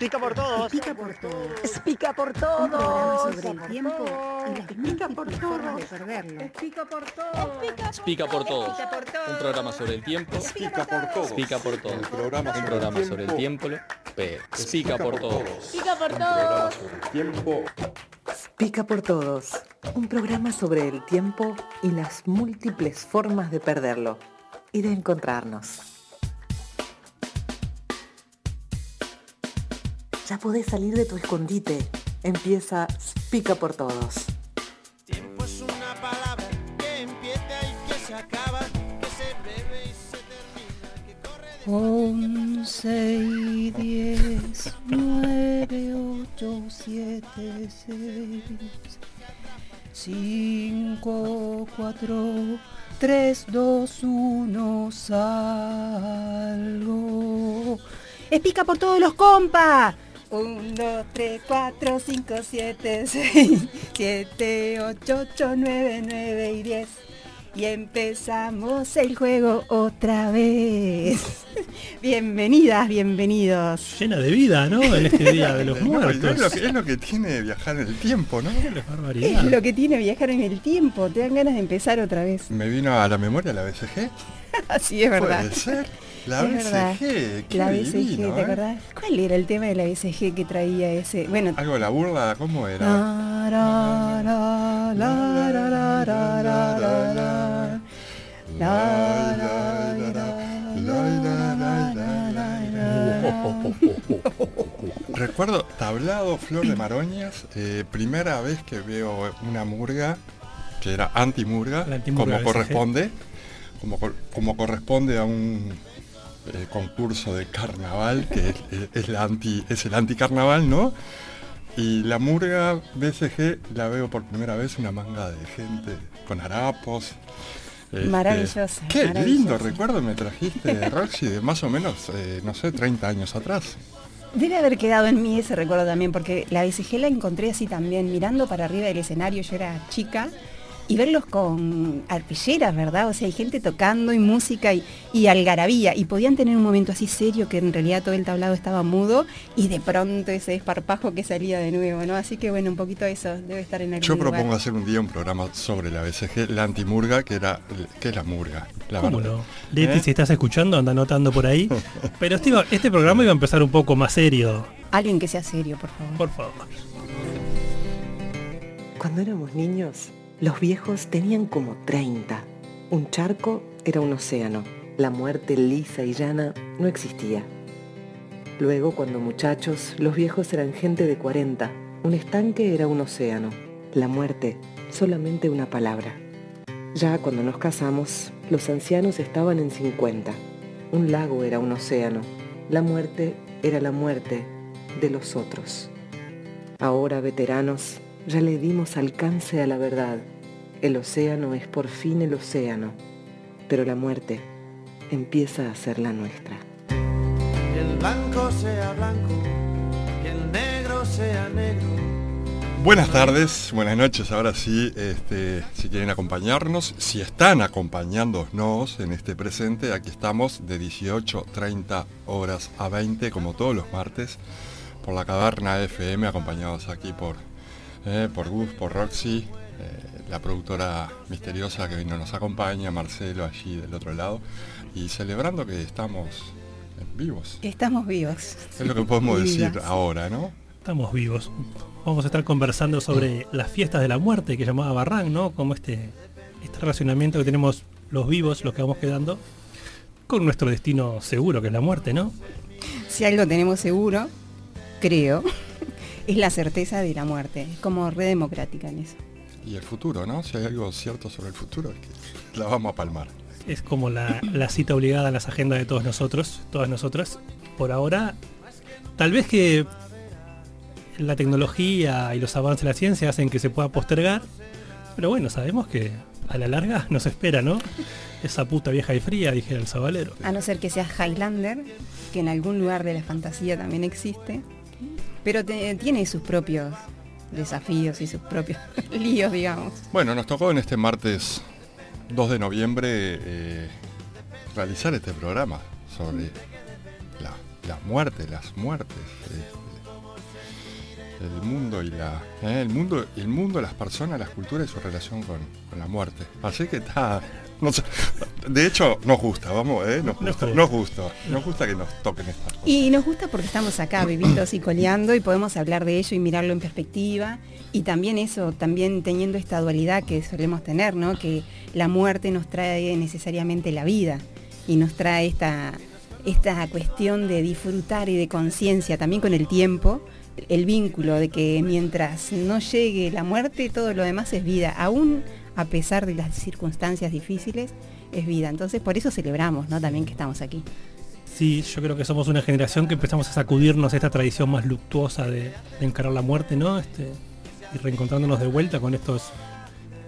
Pica por todos. Pica por todos. Pica por Un programa todos. sobre el tiempo y. Pica por todo. Pica por todos. Pica por todo. Un programa sobre el tiempo. Pica por todos. Pica por todos. Un programa sobre el tiempo. Pero pica por todos. Pica por Un todo. programa sobre el tiempo. Pica por todos. Un programa sobre el tiempo y las múltiples formas de perderlo y de encontrarnos. Ya podés salir de tu escondite. Empieza Pica por todos. Tiempo es una palabra que empieza y que se acaba, que se bebe y se termina, que corre de... 11 y 10, 9, 8, 7, 6, 5, 4, 3, 2, 1, salgo. ¡Es pica por todos los compas! 1, 2, 3, 4, 5, 7, 6, 7, 8, 8, 9, 9 y 10. Y empezamos el juego otra vez. Bienvenidas, bienvenidos. llena de vida, ¿no? En este día de los No, es, muertos. lo que, es lo que tiene viajar en el tiempo, ¿no? Es barbaridad. lo que tiene viajar en el tiempo. Te dan ganas de empezar otra vez. Me vino a la memoria la BCG. Así es verdad. Puede ser. La Es verdad. BCG. Qué La BCG, divino, ¿te ¿eh? acordás? ¿Cuál era el tema de la BCG que traía ese? Bueno. Algo de la burla, ¿cómo era? Recuerdo tablado Flor de Maroñas, eh, primera vez que veo una murga, que era anti-murga, como corresponde, como, cor- como corresponde a un eh, concurso de carnaval, que es, la anti, es el anticarnaval, ¿no? Y la murga BCG la veo por primera vez una manga de gente con harapos. este, Maravillosa, Qué maravillosa. lindo recuerdo me trajiste, Roxy, de más o menos, eh, no sé, 30 años atrás. Debe haber quedado en mí ese recuerdo también, porque la BCG la encontré así también, mirando para arriba del escenario, yo era chica, y verlos con arpilleras, ¿verdad? O sea, hay gente tocando y música y, y algarabía, y podían tener un momento así serio que en realidad todo el tablado estaba mudo, y de pronto ese desparpajo que salía de nuevo, ¿no? Así que bueno, un poquito eso debe estar en algún Yo lugar. propongo hacer un día un programa sobre la BCG, la antimurga, que era que es la murga. La ¿Cómo no? Leti, ¿Eh? si estás escuchando, anda anotando por ahí. Pero este, iba- este programa iba a empezar un poco más serio. Alguien que sea serio, por favor. Por favor. Cuando éramos niños, los viejos tenían como 30. Un charco era un océano. La muerte lisa y llana no existía. Luego, cuando muchachos, los viejos eran gente de 40. Un estanque era un océano. La muerte, solamente una palabra. Ya cuando nos casamos, los ancianos estaban en 50. Un lago era un océano. La muerte era la muerte de los otros. Ahora, veteranos, ya le dimos alcance a la verdad. El océano es por fin el océano, pero la muerte empieza a ser la nuestra. Que el blanco sea blanco, que el negro sea negro. Buenas tardes, buenas noches, ahora sí, este, si quieren acompañarnos, si están acompañándonos en este presente, aquí estamos de 18.30 horas a 20, como todos los martes, por la Caverna FM, acompañados aquí por, eh, por Gus, por Roxy, eh, la productora misteriosa que hoy no nos acompaña, Marcelo allí del otro lado, y celebrando que estamos vivos. Estamos vivos. Es lo que podemos decir vivas. ahora, ¿no? Estamos vivos. Vamos a estar conversando sobre las fiestas de la muerte que llamaba Barran, ¿no? Como este, este relacionamiento que tenemos los vivos, los que vamos quedando, con nuestro destino seguro, que es la muerte, ¿no? Si algo tenemos seguro, creo, es la certeza de la muerte. Es como re democrática en eso. Y el futuro, ¿no? Si hay algo cierto sobre el futuro, es que la vamos a palmar. Es como la, la cita obligada en las agendas de todos nosotros, todas nosotras. Por ahora, tal vez que la tecnología y los avances de la ciencia hacen que se pueda postergar, pero bueno, sabemos que a la larga nos espera, ¿no? Esa puta vieja y fría, dijera el sabalero. A no ser que seas Highlander, que en algún lugar de la fantasía también existe, pero tiene sus propios desafíos y sus propios líos, digamos. Bueno, nos tocó en este martes 2 de noviembre eh, realizar este programa sobre la, la muerte, las muertes. eh, el mundo y la eh, el mundo el mundo las personas las culturas y su relación con, con la muerte así que está no sé, de hecho nos gusta vamos eh, nos gusta Nos gusta. nos gusta. Que nos toquen estas cosas. Y nos gusta porque estamos acá viviendo y coleando y podemos hablar de ello y mirarlo en perspectiva. Y también eso, también teniendo esta dualidad que solemos tener, ¿no? Que la muerte nos trae necesariamente la vida y nos trae esta, esta cuestión de disfrutar y de conciencia también con el tiempo, el vínculo de que mientras no llegue la muerte, todo lo demás es vida, aún a pesar de las circunstancias difíciles, es vida. Entonces por eso celebramos, ¿no? También que estamos aquí. Sí, yo creo que somos una generación que empezamos a sacudirnos esta tradición más luctuosa de, de encarar la muerte, ¿no? Este, y reencontrándonos de vuelta con estas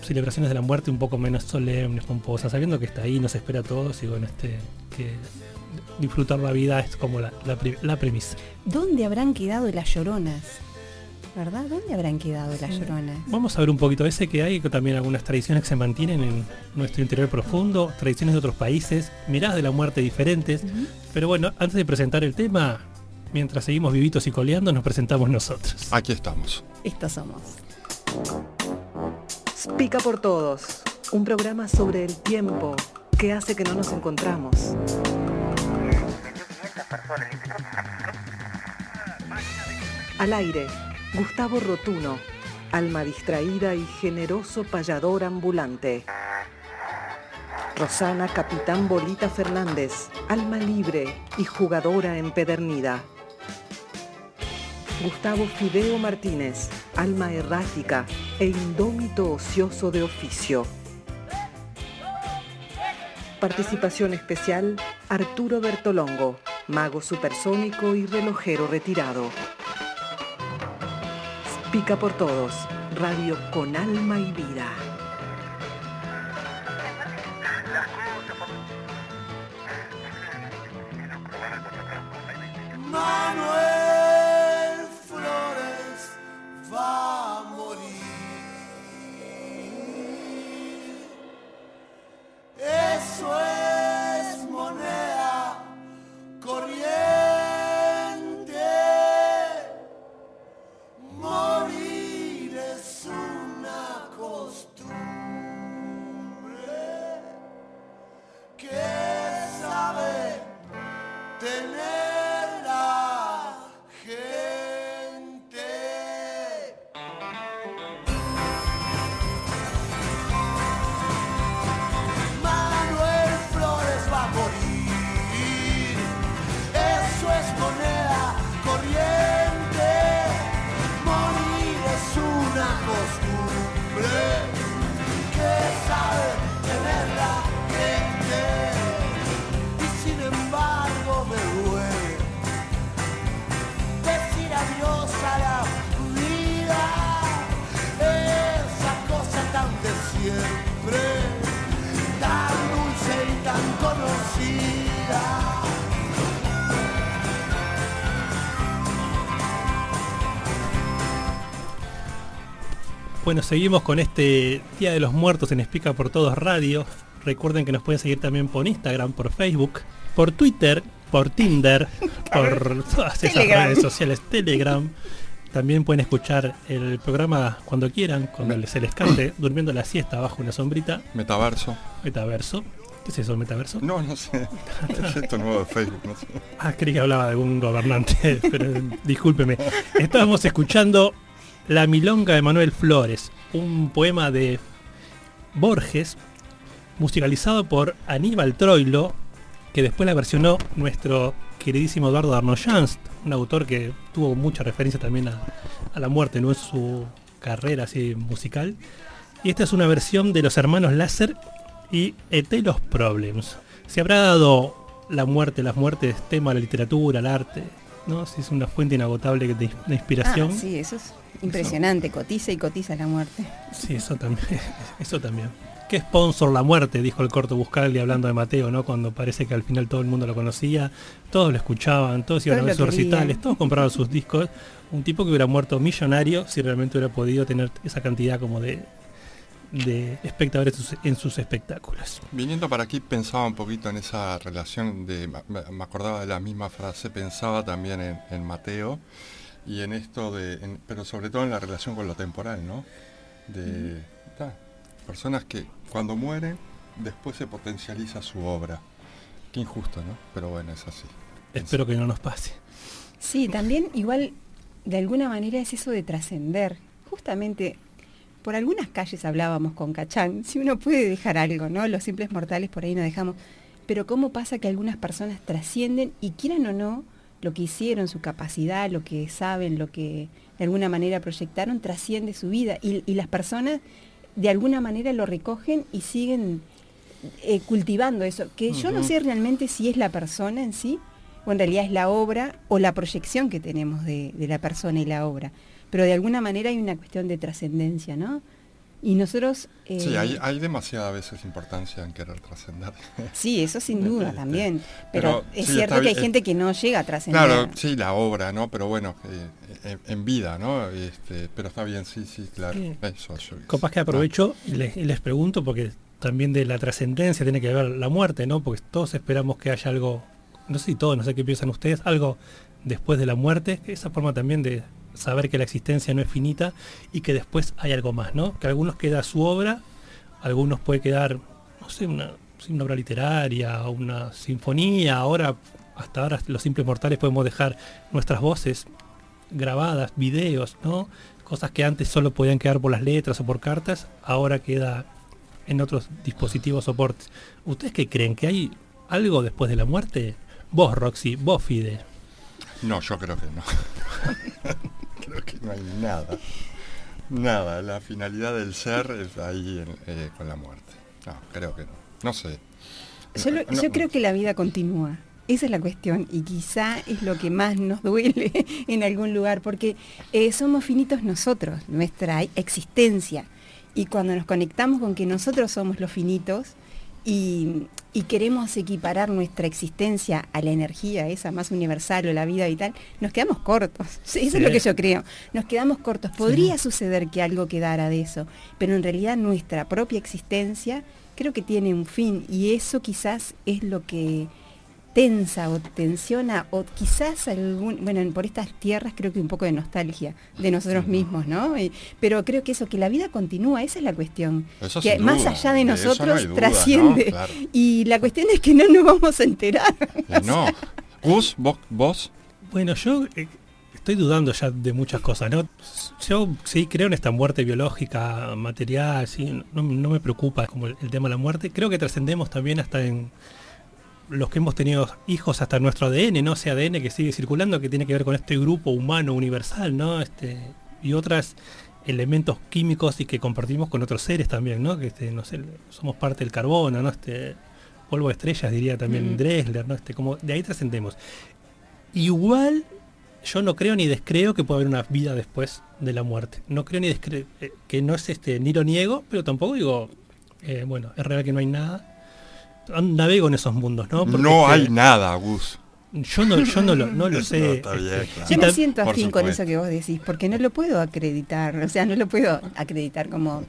celebraciones de la muerte un poco menos solemnes, pomposas, sabiendo que está ahí, nos espera a todos y bueno, este, que disfrutar la vida es como la, la pri- la premisa. ¿Dónde habrán quedado las lloronas? ¿Verdad? ¿Dónde habrán quedado las lloronas? Vamos a ver un poquito ese que hay, que también algunas tradiciones que se mantienen en nuestro interior profundo, tradiciones de otros países, miradas de la muerte diferentes. Pero bueno, antes de presentar el tema, mientras seguimos vivitos y coleando, nos presentamos nosotros. aquí estamos Estos somos. Pica por todos, un programa sobre el tiempo que hace que no nos encontramos. Al aire, Gustavo Rotuno, alma distraída y generoso payador ambulante. Rosana Capitán Bolita Fernández, alma libre y jugadora empedernida. Gustavo Fideo Martínez, alma errática e indómito ocioso de oficio. Participación especial, Arturo Bertolongo, mago supersónico y relojero retirado. Pica por todos, radio con alma y vida. Manuel Flores va a morir. Eso es Bueno, seguimos con este Día de los Muertos en Explica por Todos Radio. Recuerden que nos pueden seguir también por Instagram, por Facebook, por Twitter, por Tinder, por todas esas Telegram. redes sociales, Telegram. También pueden escuchar el programa cuando quieran, cuando Me- se les cante, durmiendo la siesta bajo una sombrita, metaverso metaverso. ¿Qué es eso, el metaverso? no no sé es esto nuevo de Facebook no sé Ah, creí que hablaba de algún gobernante, pero discúlpeme. Estábamos escuchando La Milonga de Manuel Flores, un poema de Borges, musicalizado por Aníbal Troilo, que después la versionó nuestro queridísimo Eduardo Arnoyanst, un autor que tuvo mucha referencia también a, la muerte, ¿no? En su carrera así musical. Y esta es una versión de los hermanos Láser y Etelos Problems. Se habrá dado la muerte, las muertes, tema la literatura, el arte, ¿no? Si es una fuente inagotable de, inspiración. Ah, es impresionante. Cotiza y cotiza la muerte. Sí, eso también. Eso también. ¿Qué sponsor la muerte? Dijo el corto Buscaldi hablando de Mateo, ¿no? Cuando parece que al final todo el mundo lo conocía, todos lo escuchaban, todos iban Todos a ver sus querían. recitales, todos compraban sus discos. Un tipo que hubiera muerto millonario si realmente hubiera podido tener esa cantidad como de, de espectadores en sus- espectáculos. Viniendo para aquí pensaba un poquito en esa relación de, me me acordaba de la misma frase, pensaba también en, en Mateo y en esto de, en- pero sobre todo en la relación con lo temporal, ¿no? De ta, personas que cuando mueren, después se potencializa su obra. Qué injusto, ¿no? Pero bueno, es así. Espero que no nos pase. Sí, también igual de alguna manera es eso de trascender. Justamente por algunas calles hablábamos con Cachán, si uno puede dejar algo, ¿no? Los simples mortales por ahí no dejamos. Pero cómo pasa que algunas personas trascienden y quieran o no, lo que hicieron, su capacidad, lo que saben, lo que de alguna manera proyectaron, trasciende su vida. Y, y las personas de alguna manera lo recogen y siguen eh, cultivando eso. Que yo no sé realmente si es la persona en sí, o en realidad es la obra o la proyección que tenemos de, de la persona y la obra. Pero de alguna manera hay una cuestión de trascendencia, ¿no? Y nosotros... eh, Sí, hay, hay demasiada veces importancia en querer trascender. sí, eso sin duda Este, también. Pero, pero es sí, cierto está que hay gente que no llega a trascender. Claro, sí, la obra, ¿no? Pero bueno, eh, en, en vida, ¿no? Este, pero está bien, sí, sí, claro. Sí. Eso, yo- Capaz que aprovecho y les, y les pregunto, porque también de la trascendencia tiene que ver la muerte, ¿no? Porque todos esperamos que haya algo, no sé si todos, no sé qué piensan ustedes, algo después de la muerte, esa forma también de saber que la existencia no es finita y que después hay algo más, ¿no? Que a algunos queda su obra, a algunos puede quedar, no sé, una, una obra literaria, una sinfonía, ahora, hasta ahora los simples mortales podemos dejar nuestras voces grabadas, videos, ¿no? Cosas que antes solo podían quedar por las letras o por cartas, ahora queda en otros dispositivos soportes. ¿Ustedes qué creen? ¿Que hay algo después de la muerte? Vos, Roxy, vos, Fide. No, yo creo que no. que no hay nada. Nada, la finalidad del ser es ahí en- eh, con la muerte. No, creo que no. No sé. Yo, lo- No, yo creo que la vida continúa. Esa es la cuestión y quizá es lo que más nos duele en algún lugar, porque eh, somos finitos nosotros, nuestra existencia. Y cuando nos conectamos con que nosotros somos los finitos y, y queremos equiparar nuestra existencia a la energía, esa más universal o la vida vital, nos quedamos cortos. Eso Sí. es lo que yo creo. Nos quedamos cortos. Podría suceder que algo quedara de eso, pero en realidad nuestra propia existencia creo que tiene un fin y eso quizás es lo que tensa o tensiona o quizás algún, bueno, por estas tierras creo que un poco de nostalgia de nosotros mismos, ¿no? Y- pero creo que eso, que la vida continúa, esa es la cuestión. Eso que sin más duda, allá de no nosotros duda, trasciende. ¿no? Claro. Y la cuestión es que no nos vamos a enterar. Eh, no. Gus, vos, vos, Bueno, yo eh, estoy dudando ya de muchas cosas, ¿no? Yo sí creo en esta muerte biológica, material, sí, no, no me preocupa como el, el tema de la muerte. Creo que trascendemos también hasta en los que hemos tenido hijos, hasta nuestro ADN, ¿no? Ese ADN que sigue circulando, que tiene que ver con este grupo humano universal, ¿no? Este, y otros elementos químicos y que compartimos con otros seres también, ¿no? Que este, no sé, somos parte del carbono, ¿no? Este polvo de estrellas diría también Ujú. Dresler, ¿no? Este, como de ahí trascendemos. Igual yo no creo ni descreo que pueda haber una vida después de la muerte. No creo ni descreo que no es este ni lo niego, pero tampoco digo eh, bueno, es real que no hay nada. Navego en esos mundos, ¿no? Porque, no este, hay nada, Gus. Yo no, yo no lo, no lo No, sé. está bien, este, claro. Yo me siento afín con eso que vos decís, porque no lo puedo acreditar, o sea, no lo puedo acreditar como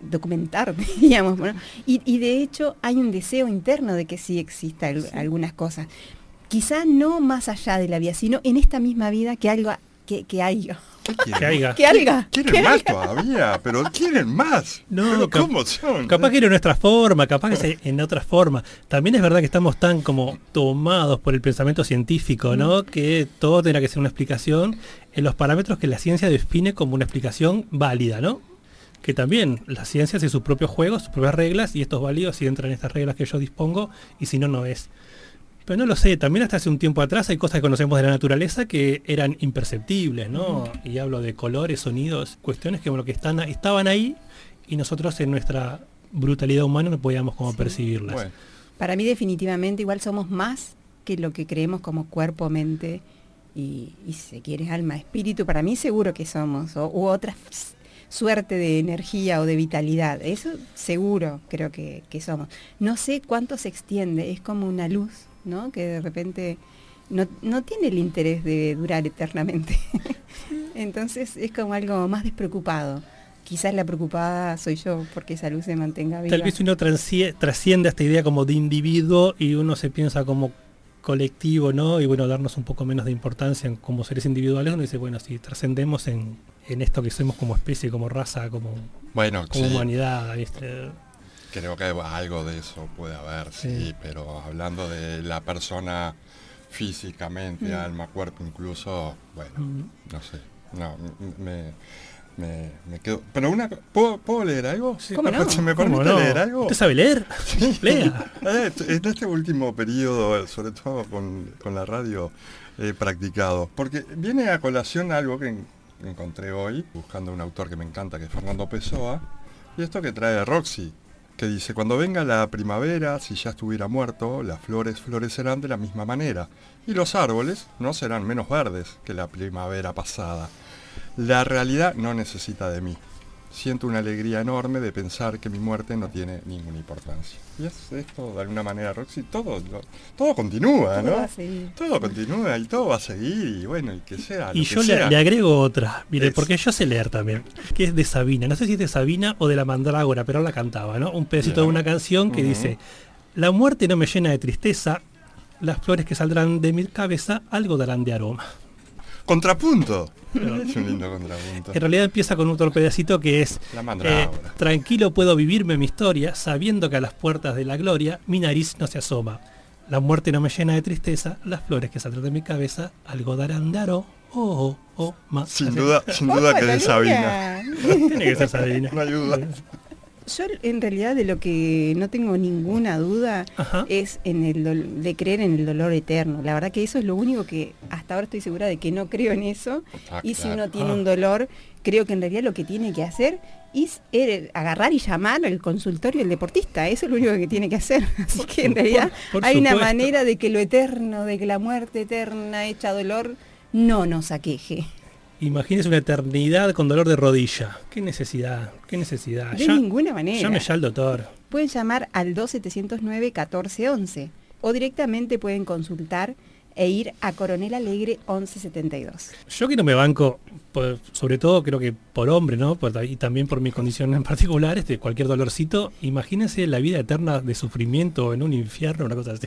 documentar, digamos. ¿no? Y, y de hecho hay un deseo interno de que sí exista al- algunas cosas. Quizá no más allá de la vida, sino en esta misma vida que algo que, que haya. ¿Qué que quieren? haya. Que alga. Quieren más todavía, pero quieren más. No, Pero ¿Cómo son? Capaz que era en nuestra forma, capaz que en otra forma. También es verdad que estamos tan como tomados por el pensamiento científico, ¿no? Que todo tendrá que ser una explicación en los parámetros que la ciencia define como una explicación válida, ¿no? Que también la ciencia hace sus propios juegos, sus propias reglas, y esto es válido si entran en estas reglas que yo dispongo, y si no, no es. Pero no lo sé, también hasta hace un tiempo atrás hay cosas que conocemos de la naturaleza que eran imperceptibles, ¿no? Y hablo de colores, sonidos, cuestiones que, bueno, que están, estaban ahí y nosotros en nuestra brutalidad humana no podíamos como percibirlas. Bueno, Para mí definitivamente igual somos más que lo que creemos como cuerpo, mente y, y si se quiere alma, espíritu. Para mí seguro que somos, o, u otra suerte de energía o de vitalidad. Eso seguro creo que, que somos. No sé cuánto se extiende, es como una luz, ¿no? Que de repente no, no tiene el interés de durar eternamente. Entonces es como algo más despreocupado. Quizás la preocupada soy yo porque esa luz se mantenga viva. Tal vez uno trasciende esta idea como de individuo y uno se piensa como colectivo, ¿no? Y bueno, darnos un poco menos de importancia en- como seres individuales, uno dice, bueno, si trascendemos en, en esto que somos como especie, como raza, como, Bueno, como sí, humanidad, ¿viste? Creo que algo de eso puede haber, sí, Sí. pero hablando de la persona físicamente, alma, cuerpo incluso, bueno, Mm. no sé, no, me, me, me quedo... Pero una... ¿Puedo, ¿puedo leer algo? ¿Cómo no? ¿Se me ¿Cómo permite no? leer algo? ¿Usted sabe leer? Lea. Eh, En este último periodo, sobre todo con, con la radio, he practicado. Porque viene a colación algo que en- encontré hoy, buscando un autor que me encanta, que es Fernando Pessoa, y esto que trae Roxy, que dice, cuando venga la primavera, si ya estuviera muerto, las flores florecerán de la misma manera, y los árboles no serán menos verdes que la primavera pasada. La realidad no necesita de mí. Siento una alegría enorme de pensar que mi muerte no tiene ninguna importancia. Y es esto, de alguna manera, Roxy, todo, lo- todo continúa, Todo ¿no? va a seguir. Todo continúa y todo va a seguir y bueno, y que sea. Y lo que yo le, sea. le agrego otra, mire, Es- porque yo sé leer también, que es de Sabina. No sé si es de Sabina o de la Mandrágora, pero la cantaba, ¿no? Un pedacito de una canción que dice, la muerte no me llena de tristeza, las flores que saldrán de mi cabeza algo darán de aroma. Contrapunto. es un lindo contrapunto. En realidad empieza con otro pedacito que es, La eh, tranquilo puedo vivirme mi historia, sabiendo que a las puertas de la gloria mi nariz no se asoma. La muerte no me llena de tristeza, las flores que saldrán de mi cabeza algo darán de aroma. Oh, oh, oh, más. sin duda, sin duda que de Sabina. Tiene que ser Sabina. No hay duda. Yo en realidad de lo que no tengo ninguna duda Ajá. es en el de creer en el dolor eterno. La verdad que eso es lo único que hasta ahora estoy segura de que no creo en eso. Ah, y si claro. uno tiene Ah. un dolor, creo que en realidad lo que tiene que hacer es er- agarrar y llamar al consultorio del deportista. Eso es lo único que tiene que hacer. Así que en realidad por hay una manera de que lo eterno, de que la muerte eterna hecha dolor, no nos aqueje. Imagínese una eternidad con dolor de rodilla. Qué necesidad, qué necesidad. De Ya- ninguna manera. Llame ya al doctor. pueden llamar al 2709-1411 o directamente pueden consultar e ir a Coronel Alegre 1172. Yo que no me banco, por- sobre todo creo que por hombre, ¿no? Por- y también por mi condición en particular, este, cualquier dolorcito, imagínense la vida eterna de sufrimiento en un infierno, una cosa así.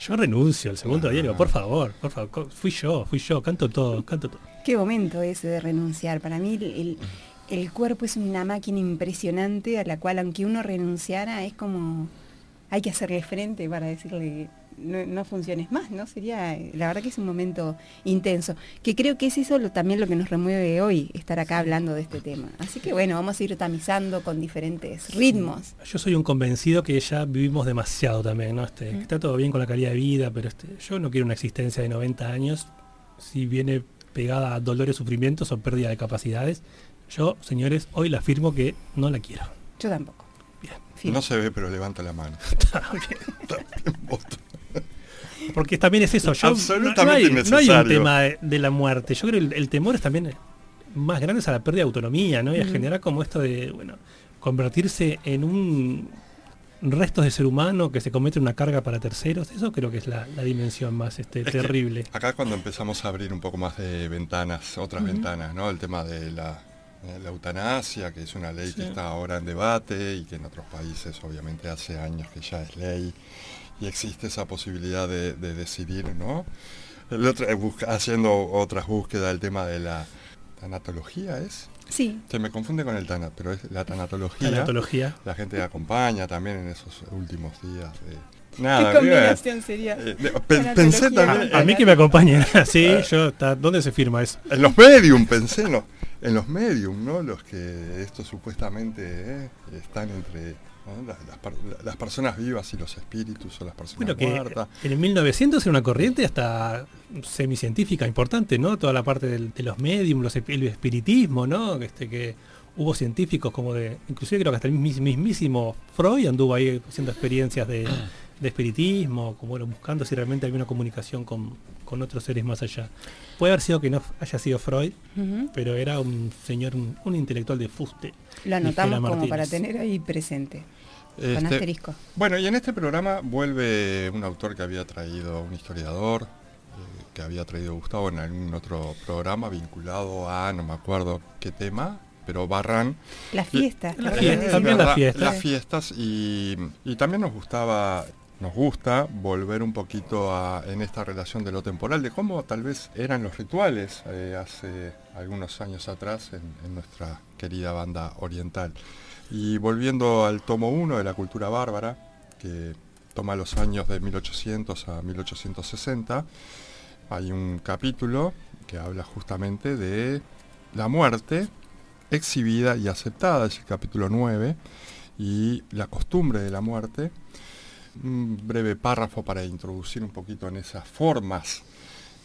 Yo renuncio al segundo Ah. diario, por favor, por favor. Fui yo, fui yo, canto todo, canto todo. Qué momento ese de renunciar. Para mí el, el- cuerpo es una máquina impresionante a la cual aunque uno renunciara es como hay que hacerle frente para decirle no, no funciones más, ¿no? Sería, la verdad que es un momento intenso, que creo que es eso lo- también lo que nos remueve hoy, estar acá hablando de este tema. Así que bueno, vamos a ir tamizando con diferentes ritmos. Yo soy un convencido que ya vivimos demasiado también, ¿no? Este, está todo bien con la calidad de vida, pero este, yo no quiero una existencia de 90 años si viene pegada a dolores, sufrimientos o pérdida de capacidades. Yo, señores, hoy la afirmo que no la quiero. Yo tampoco. Bien. Fin. No se ve, pero levanta la mano. Está bien. Voto. Porque también es eso. Yo, Absolutamente no, hay, no hay un tema de, de la muerte. Yo creo que el, el temor es también más grande es a la pérdida de autonomía, ¿no? Y a generar como esto de, bueno, convertirse en un restos de ser humano que se comete una carga para terceros. Eso creo que es la, la dimensión más este, Es terrible. Acá cuando empezamos a abrir un poco más de ventanas, otras ventanas, ¿no? El tema de la, de la eutanasia, que es una ley que está ahora en debate y que en otros países obviamente hace años que ya es ley y existe esa posibilidad de, de decidir, ¿no? El otro, eh, busca- haciendo otras búsquedas, el tema de la tanatología, ¿es? Sí, Se me confunde con el tanat, pero es la tanatología. Tanatología. La gente acompaña también en esos últimos días de... ¿qué Nada, combinación sería? eh, de- pe- Tanatología. pensé también A mí que me acompañen. sí, yo, está, ¿dónde se firma eso? En los medium, pensé en los, en los medium, ¿no? Los que estos supuestamente eh, están entre ¿no? las, las per- las personas vivas y los espíritus o las personas Bueno, que muertas. en el 1900 era una corriente hasta semicientífica importante, ¿no? Toda la parte del- de los medium, los, el espiritismo, ¿no? Este, que hubo científicos como de, inclusive creo que hasta el mis- mismísimo Freud anduvo ahí haciendo experiencias de, de espiritismo, como bueno, buscando si realmente había una comunicación con, con otros seres más allá. Puede haber sido que no haya sido Freud, pero era un señor, un, un intelectual de fuste. Lo anotamos como para tener ahí presente, con Este, asterisco. bueno, y en este programa vuelve un autor que había traído, un historiador, eh, que había traído Gustavo en algún otro programa vinculado a, no me acuerdo qué tema, pero Barran. Las fiestas. La ¿te fiesta, también ¿verdad? las fiestas. Las fiestas y, y también nos gustaba nos gusta volver un poquito a, en esta relación de lo temporal, de cómo tal vez eran los rituales eh, hace algunos años atrás en, en nuestra querida banda oriental. Y volviendo al tomo 1 de la cultura bárbara, que toma los años de 1800 a 1860, hay un capítulo que habla justamente de la muerte exhibida y aceptada, es el capítulo 9, y la costumbre de la muerte. Un breve párrafo para introducir un poquito en esas formas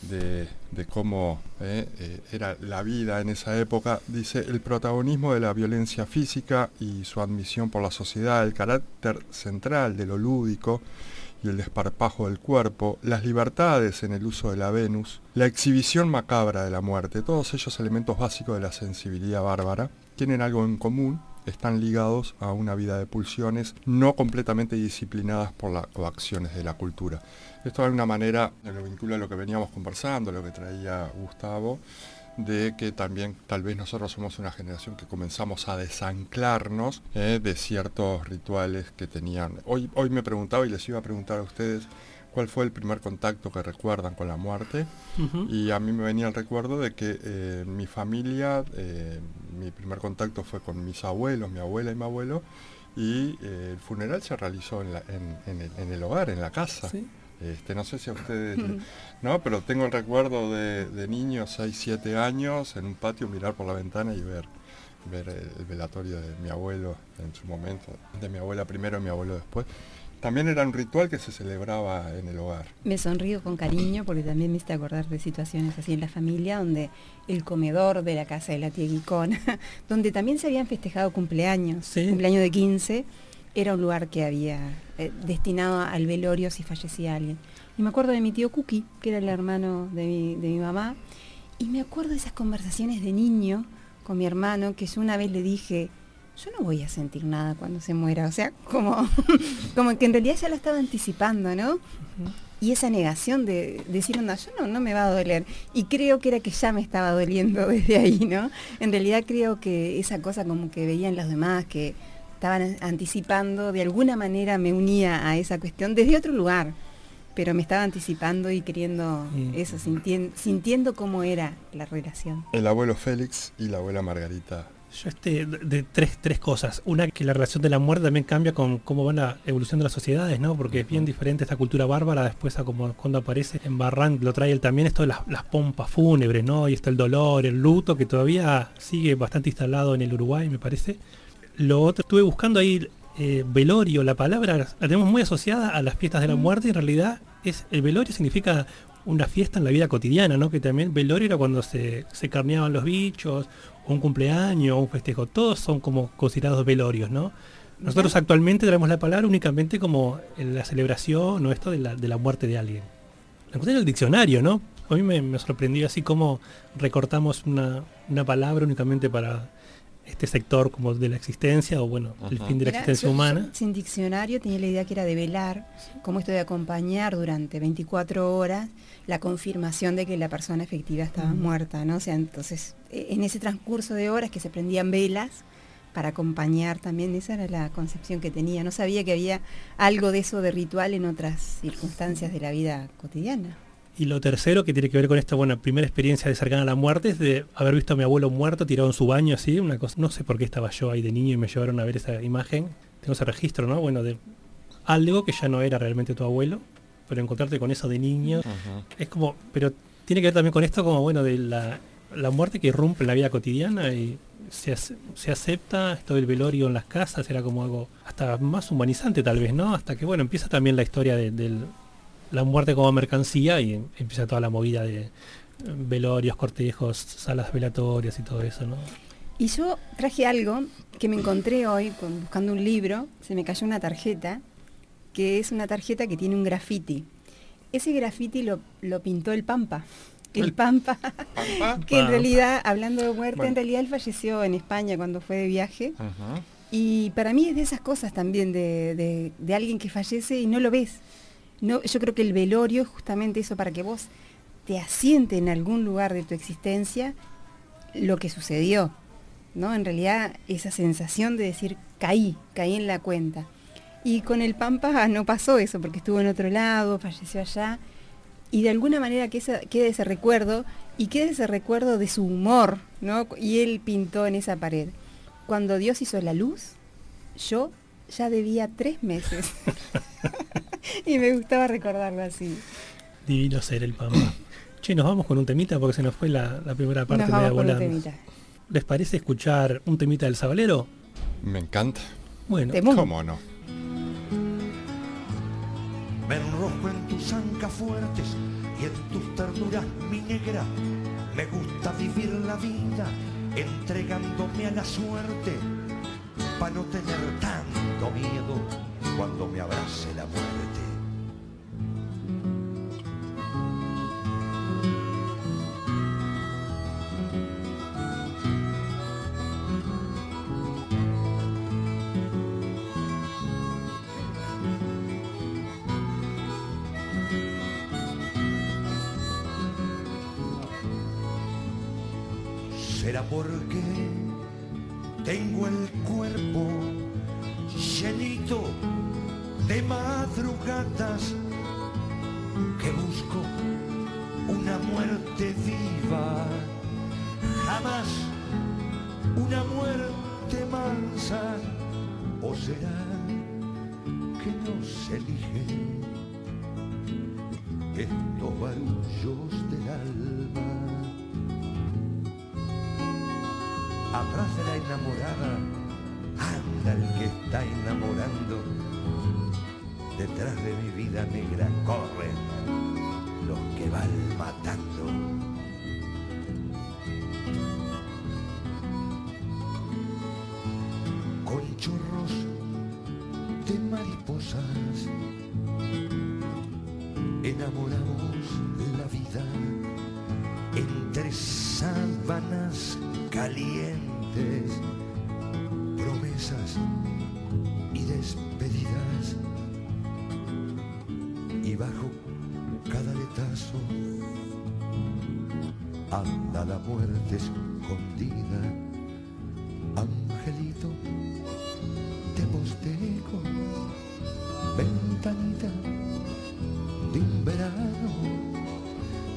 de, cómo eh, eh, era la vida en esa época. Dice, el protagonismo de la violencia física y su admisión por la sociedad, el carácter central de lo lúdico, y el desparpajo del cuerpo, las libertades en el uso de la Venus, la exhibición macabra de la muerte, todos ellos elementos básicos de la sensibilidad bárbara, tienen algo en común, están ligados a una vida de pulsiones no completamente disciplinadas por las coacciones de la cultura. Esto de alguna manera lo vincula a lo que veníamos conversando, lo que traía Gustavo, de que también tal vez nosotros somos una generación que comenzamos a desanclarnos eh, de ciertos rituales que tenían. Hoy, hoy me preguntaba y les iba a preguntar a ustedes cuál fue el primer contacto que recuerdan con la muerte y a mí me venía el recuerdo de que eh, mi familia, eh, mi primer contacto fue con mis abuelos, mi abuela y mi abuelo y el funeral se realizó en, la- en- en el, en el hogar, en la casa. Sí. Este, no sé si a ustedes, no, pero tengo el recuerdo de, de niños, 6, 7 años, en un patio mirar por la ventana y ver, ver el, el velatorio de mi abuelo en su momento, de mi abuela primero y mi abuelo después. También era un ritual que se celebraba en el hogar. Me sonrío con cariño porque también me hiciste acordar de situaciones así en la familia donde el comedor de la casa de la tía Guicona, donde también se habían festejado cumpleaños, Sí. cumpleaños de 15, era un lugar que había eh, destinado al velorio si fallecía alguien. Y me acuerdo de mi tío Cookie, que era el hermano de mi, de mi mamá, y me acuerdo de esas conversaciones de niño con mi hermano que yo una vez le dije, yo no voy a sentir nada cuando se muera, o sea, como, como que en realidad ya lo estaba anticipando, ¿no? Y esa negación de, decir, onda, yo no, no me va a doler. Y creo que era que ya me estaba doliendo desde ahí, ¿no? En realidad creo que esa cosa como que veían los demás, que estaban anticipando, de alguna manera me unía a esa cuestión desde otro lugar, pero me estaba anticipando y queriendo Mm. eso, sintien- sintiendo cómo era la relación. El abuelo Félix y la abuela Margarita. Yo este, de, de tres, tres cosas. Una, que la relación de la muerte también cambia con cómo va la evolución de las sociedades, ¿no? Porque es bien diferente esta cultura bárbara después a como cuando aparece en Barranc, lo trae él también, esto de las, las pompas fúnebres, ¿no? Y está el dolor, el luto, que todavía sigue bastante instalado en el Uruguay, me parece. Lo otro, estuve buscando ahí eh, velorio, la palabra la tenemos muy asociada a las fiestas de la muerte, y en realidad es el velorio significa una fiesta en la vida cotidiana, ¿no? Que también velorio era cuando se, se carneaban los bichos, un cumpleaños, un festejo, todos son como considerados velorios, ¿no? Nosotros actualmente traemos la palabra únicamente como en la celebración o esto de la, de la muerte de alguien. La encontré en el diccionario, ¿no? A mí me, me sorprendió así como recortamos una, una palabra únicamente para este sector como de la existencia o bueno, el fin de la Era- existencia yo- yo humana. sin diccionario tenía la idea que era de velar, como esto de acompañar durante 24 horas la confirmación de que la persona efectiva estaba Mm. muerta, ¿no? O sea, entonces, e- en ese transcurso de horas que se prendían velas para acompañar también, esa era la concepción que tenía. No sabía que había algo de eso de ritual en otras circunstancias de la vida cotidiana. Y lo tercero que tiene que ver con esta buena primera experiencia de cercana a la muerte es de haber visto a mi abuelo muerto tirado en su baño así, una cosa, no sé por qué estaba yo ahí de niño y me llevaron a ver esa imagen. Tengo ese registro, ¿no? Bueno, de algo que ya no era realmente tu abuelo, pero encontrarte con eso de niño es como, pero tiene que ver también con esto como bueno de la, la muerte que irrumpe en la vida cotidiana y se, se acepta esto del velorio en las casas, era como algo hasta más humanizante tal vez, ¿no? Hasta que bueno, empieza también la historia de, del- la muerte como mercancía y em- empieza toda la movida de eh, velorios, cortejos, salas velatorias y todo eso, ¿no? Y yo traje algo que me encontré hoy con- buscando un libro, se me cayó una tarjeta, que es una tarjeta que tiene un graffiti. Ese graffiti lo, lo pintó el Pampa. El El- Pampa, Pampa. que en realidad, hablando de muerte, Bueno. en realidad él falleció en España cuando fue de viaje. Ajá. Y para mí es de esas cosas también, de, de- de alguien que fallece y no lo ves. Yo creo que el velorio es justamente eso para que vos te asiente en algún lugar de tu existencia lo que sucedió. ¿no? En realidad esa sensación de decir caí, caí en la cuenta. Y con el Pampa no pasó eso, porque estuvo en otro lado, falleció allá. Y de alguna manera que quede ese recuerdo, y quede ese recuerdo de su humor, ¿no? Y él pintó en esa pared. Cuando Dios hizo la luz, yo ya debía tres meses. y me gustaba recordarlo así. Divino ser el Pampa. Che, nos vamos con un temita porque se nos fue la, la primera parte Nos media vamos con un volando. temita. ¿Les parece escuchar un temita del Sabalero? Me encanta. Bueno, Temón. ¿Cómo no? Me enrojo en tus ancas fuertes y en tus ternuras mi negra. Me gusta vivir la vida entregándome a la suerte para no tener tanto miedo cuando me abrace la muerte. será porque tengo el cuerpo llenito de madrugadas que busco una muerte viva, jamás una muerte mansa, o será que no se eligen estos barullos del alma. Anda el que está enamorando. Detrás de mi vida negra corren los que van matando. Con chorros de mariposas anda la muerte escondida. Angelito, te postejo, ventanita de un verano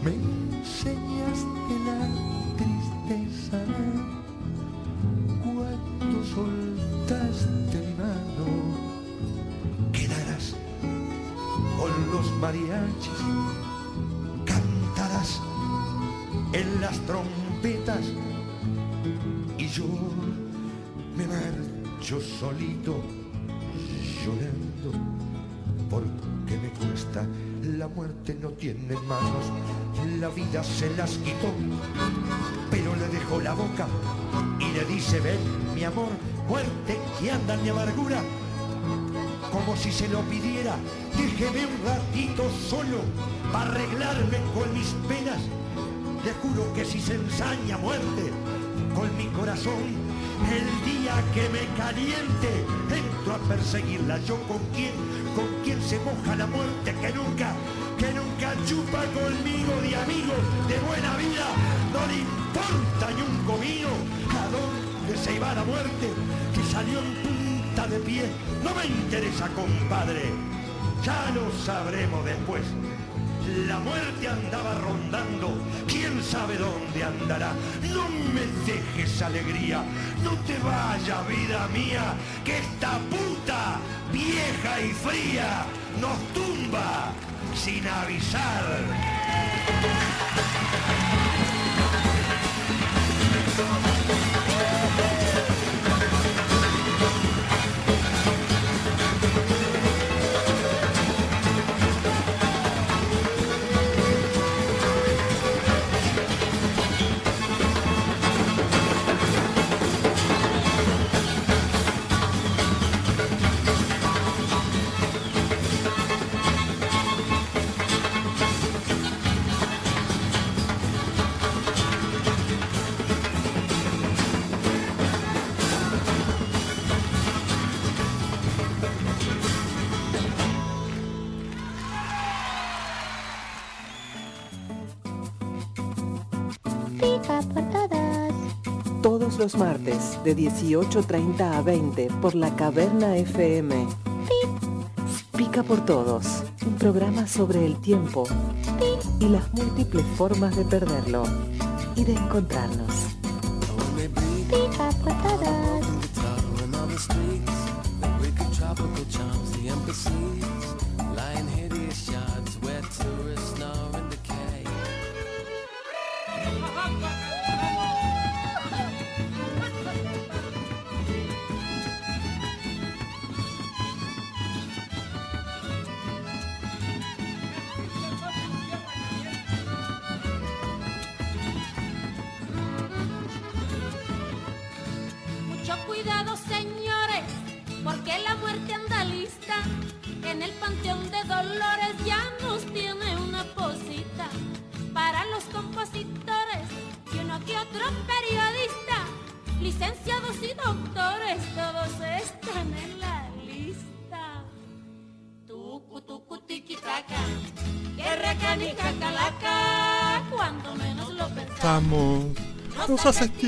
me enseñaste la tristeza cuando soltaste mi mano. Quedarás con los mariachis, en las trompetas. Y yo me marcho solito llorando porque me cuesta, la muerte no tiene manos, la vida se las quitó, pero le dejó la boca y le dice, ven mi amor, muerte que anda mi amargura, como si se lo pidiera, déjeme un ratito solo para arreglarme con mis penas, le juro que si se ensaña muerte con mi corazón, el día que me caliente, entro a perseguirla. Yo con quién, con quién se moja la muerte que nunca, que nunca chupa conmigo de amigos, de buena vida. No le importa ni un comino a dónde se iba la muerte, que salió en punta de pie. No me interesa, compadre. Ya lo sabremos después. La muerte andaba rondando, sabe dónde andará. No me dejes alegría, no te vayas vida mía, que esta puta vieja y fría nos tumba sin avisar. Los martes de 18.30 a 20 por la Caverna FM. Pica por Todos, un programa sobre el tiempo y las múltiples formas de perderlo y de encontrarnos.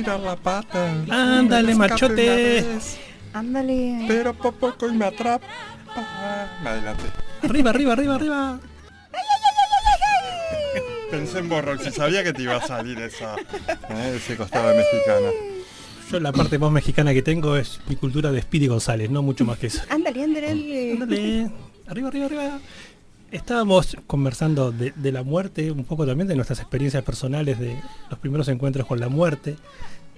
La pata. Ándale, machote. Ándale. Pero por poco y me atrapa. Adelante. Arriba, arriba, arriba, arriba. Pensé en Borrox y sabía que te iba a salir esa, eh, ese costado de mexicana. Yo la parte más mexicana que tengo es mi cultura de Speedy González, no mucho más que eso. Ándale, ándale. Ándale, arriba, arriba, arriba. Estábamos conversando de, la muerte, un poco también de nuestras experiencias personales, de los primeros encuentros con la muerte.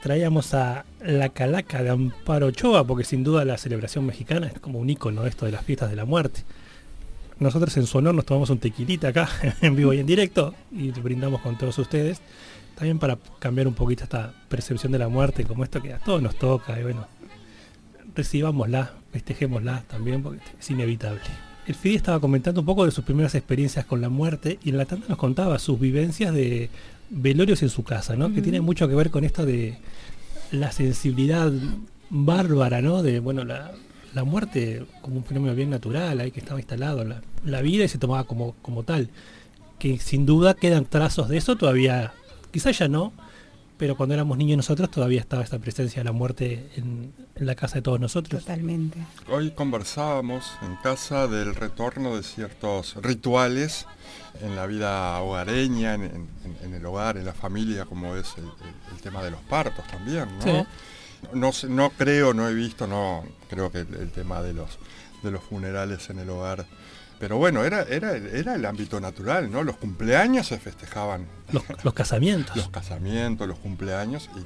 Traíamos a la calaca de Amparo Ochoa, porque sin duda la celebración mexicana es como un icono esto de las fiestas de la muerte. Nosotros en su honor nos tomamos un tequilita acá, en vivo y en directo, y brindamos con todos ustedes. También para cambiar un poquito esta percepción de la muerte, como esto que a todos nos toca, y bueno, recibámosla, festejémosla también, porque es inevitable. El Fidi estaba comentando un poco de sus primeras experiencias con la muerte y en la tanda nos contaba sus vivencias de velorios en su casa, ¿no? Que tiene mucho que ver con esto de la sensibilidad bárbara, ¿no? De, bueno, la, la muerte como un fenómeno bien natural, ahí que estaba instalado, la, la vida y se tomaba como, como tal. Que sin duda quedan trazos de eso todavía, quizás ya no, pero cuando éramos niños nosotros todavía estaba esta presencia de la muerte en, en la casa de todos nosotros. Totalmente. Hoy conversábamos en casa del retorno de ciertos rituales en la vida hogareña, en, en- en el hogar, en la familia, como es el, el- el tema de los partos también, ¿no? Sí. No, sé- no creo, no he visto, no creo que el, el tema de los de los funerales en el hogar. Pero bueno, era, era, el- era el ámbito natural, ¿no? Los cumpleaños se festejaban Los, los casamientos. los casamientos, los cumpleaños y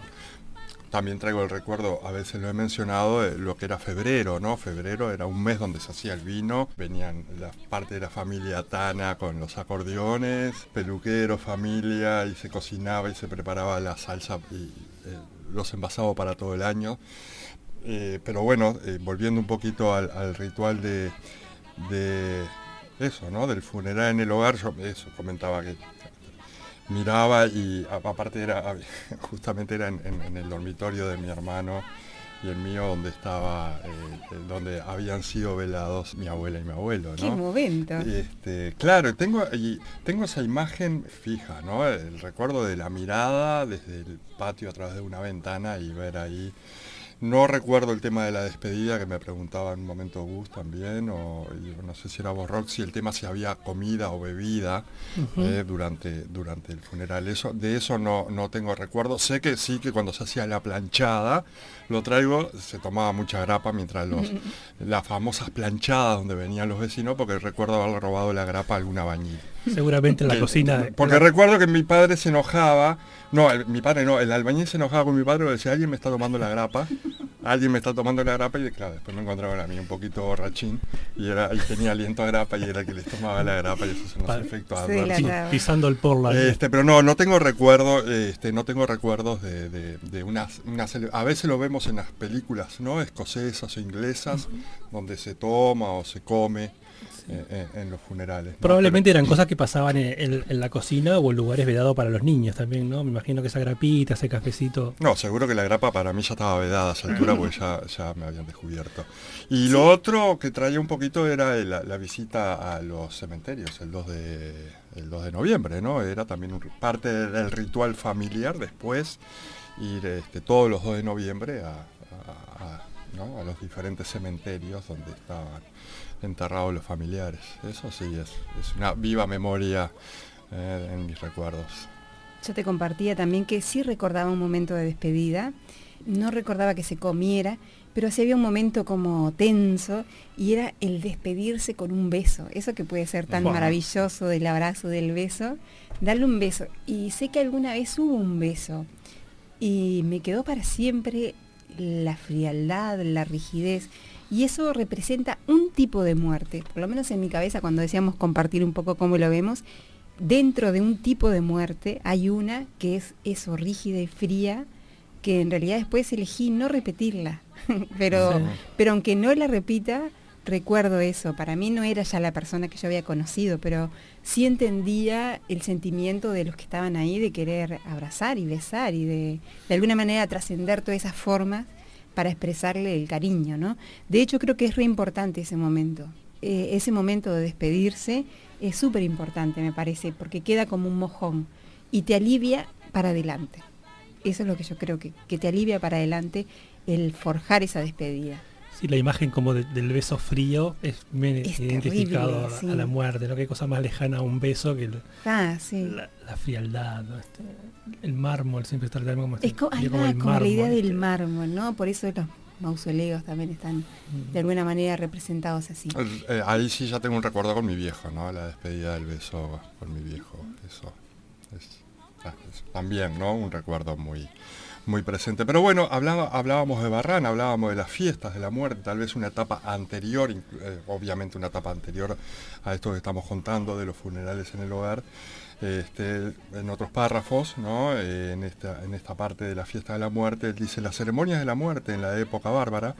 también traigo el recuerdo, a veces lo he mencionado, de lo que era febrero, ¿no? Febrero era un mes donde se hacía el vino, venían la parte de la familia Tana con los acordeones, peluquero, familia, y se cocinaba y se preparaba la salsa y eh, los envasados para todo el año. Eh, pero bueno, eh, volviendo un poquito al, al ritual de, de eso, ¿no? Del funeral en el hogar, yo eso comentaba que miraba y aparte era justamente era en, en- en el dormitorio de mi hermano y el mío donde estaba eh, eh, donde habían sido velados mi abuela y mi abuelo Qué ¿no? momento. Este, claro, tengo, y tengo esa imagen fija, ¿no? El recuerdo de la mirada desde el patio a través de una ventana y ver ahí. No recuerdo el tema de la despedida que me preguntaba en un momento Gus también, o no sé si era vos Roxy, el tema si había comida o bebida eh, durante, durante el funeral. Eso, de eso no, no tengo recuerdo. Sé que sí que cuando se hacía la planchada, lo traigo, se tomaba mucha grapa mientras los, las famosas planchadas donde venían los vecinos, porque recuerdo haber robado la grapa a alguna bañil. Seguramente en la Que- cocina. Porque recuerdo que mi padre se enojaba, no, el- mi padre no, el albañil se enojaba con mi padre, le decía, alguien me está tomando la grapa, alguien me está tomando la grapa, y claro, después me encontraban a mí un poquito borrachín, y, era, y tenía aliento a grapa, y era el que les tomaba la grapa, y eso Sí, la pi- graba. pisando el porla. Este, pero no, no tengo recuerdo, este, no tengo recuerdos de, de, de unas, a veces lo vemos en las películas, ¿no? Escocesas o inglesas, donde se toma o se come eh, en, en los funerales. ¿no? Probablemente eran cosas que pasaban en, en- en la cocina o en lugares vedados para los niños también, ¿no? Me imagino que esa grapita, ese cafecito. No, seguro que la grapa para mí ya estaba vedada a esa altura porque ya, ya me habían descubierto. Y lo otro que traía un poquito era la, la visita a los cementerios, el 2 de, el 2 de noviembre, ¿no? Era también un- parte del ritual familiar después ir este, todos los 2 de noviembre a, a- a- ¿no? a los diferentes cementerios donde estaban enterrados los familiares. Eso sí, es, es una viva memoria eh, en mis recuerdos. Yo te compartía también que sí recordaba un momento de despedida, no recordaba que se comiera, pero sí había un momento como tenso y era el despedirse con un beso, eso que puede ser tan maravilloso del abrazo, del beso, darle un beso. Y sé que alguna vez hubo un beso y me quedó para siempre la frialdad, la rigidez. Y eso representa un tipo de muerte, por lo menos en mi cabeza cuando decíamos compartir un poco cómo lo vemos, dentro de un tipo de muerte hay una que es eso, rígida y fría, que en realidad después elegí no repetirla, pero, Sí. pero aunque no la repita, recuerdo eso. Para mí no era ya la persona que yo había conocido, pero sí entendía el sentimiento de los que estaban ahí de querer abrazar y besar y de, de alguna manera trascender todas esas formas para expresarle el cariño, ¿no? De hecho, creo que es re importante ese momento. Eh, ese momento de despedirse es súper importante, me parece, porque queda como un mojón y te alivia para adelante. Eso es lo que yo creo que, que te alivia para adelante el forjar esa despedida. Sí, la imagen como de- del beso frío es bien Es identificado terrible, a- sí. a la muerte, ¿no? Qué cosa más lejana a un beso que el- Ah, sí. la, la frialdad, ¿no? Este, el mármol siempre está también como, Es co- ahí sería como va, el como la idea del este. mármol, ¿no? Por eso los mausoleos también están de alguna manera representados así. Eh, ahí sí ya tengo un recuerdo con mi viejo, ¿no? La despedida del beso con mi viejo. Eso es, ah, es también, ¿no? Un recuerdo muy, muy presente. Pero bueno, hablaba- hablábamos de Barran, hablábamos de las fiestas de la muerte, tal vez una etapa anterior, eh, obviamente una etapa anterior a esto que estamos contando de los funerales en el hogar. Este, en otros párrafos, ¿no? Eh, en, esta, en esta parte de la fiesta de la muerte, él dice, las ceremonias de la muerte en la época bárbara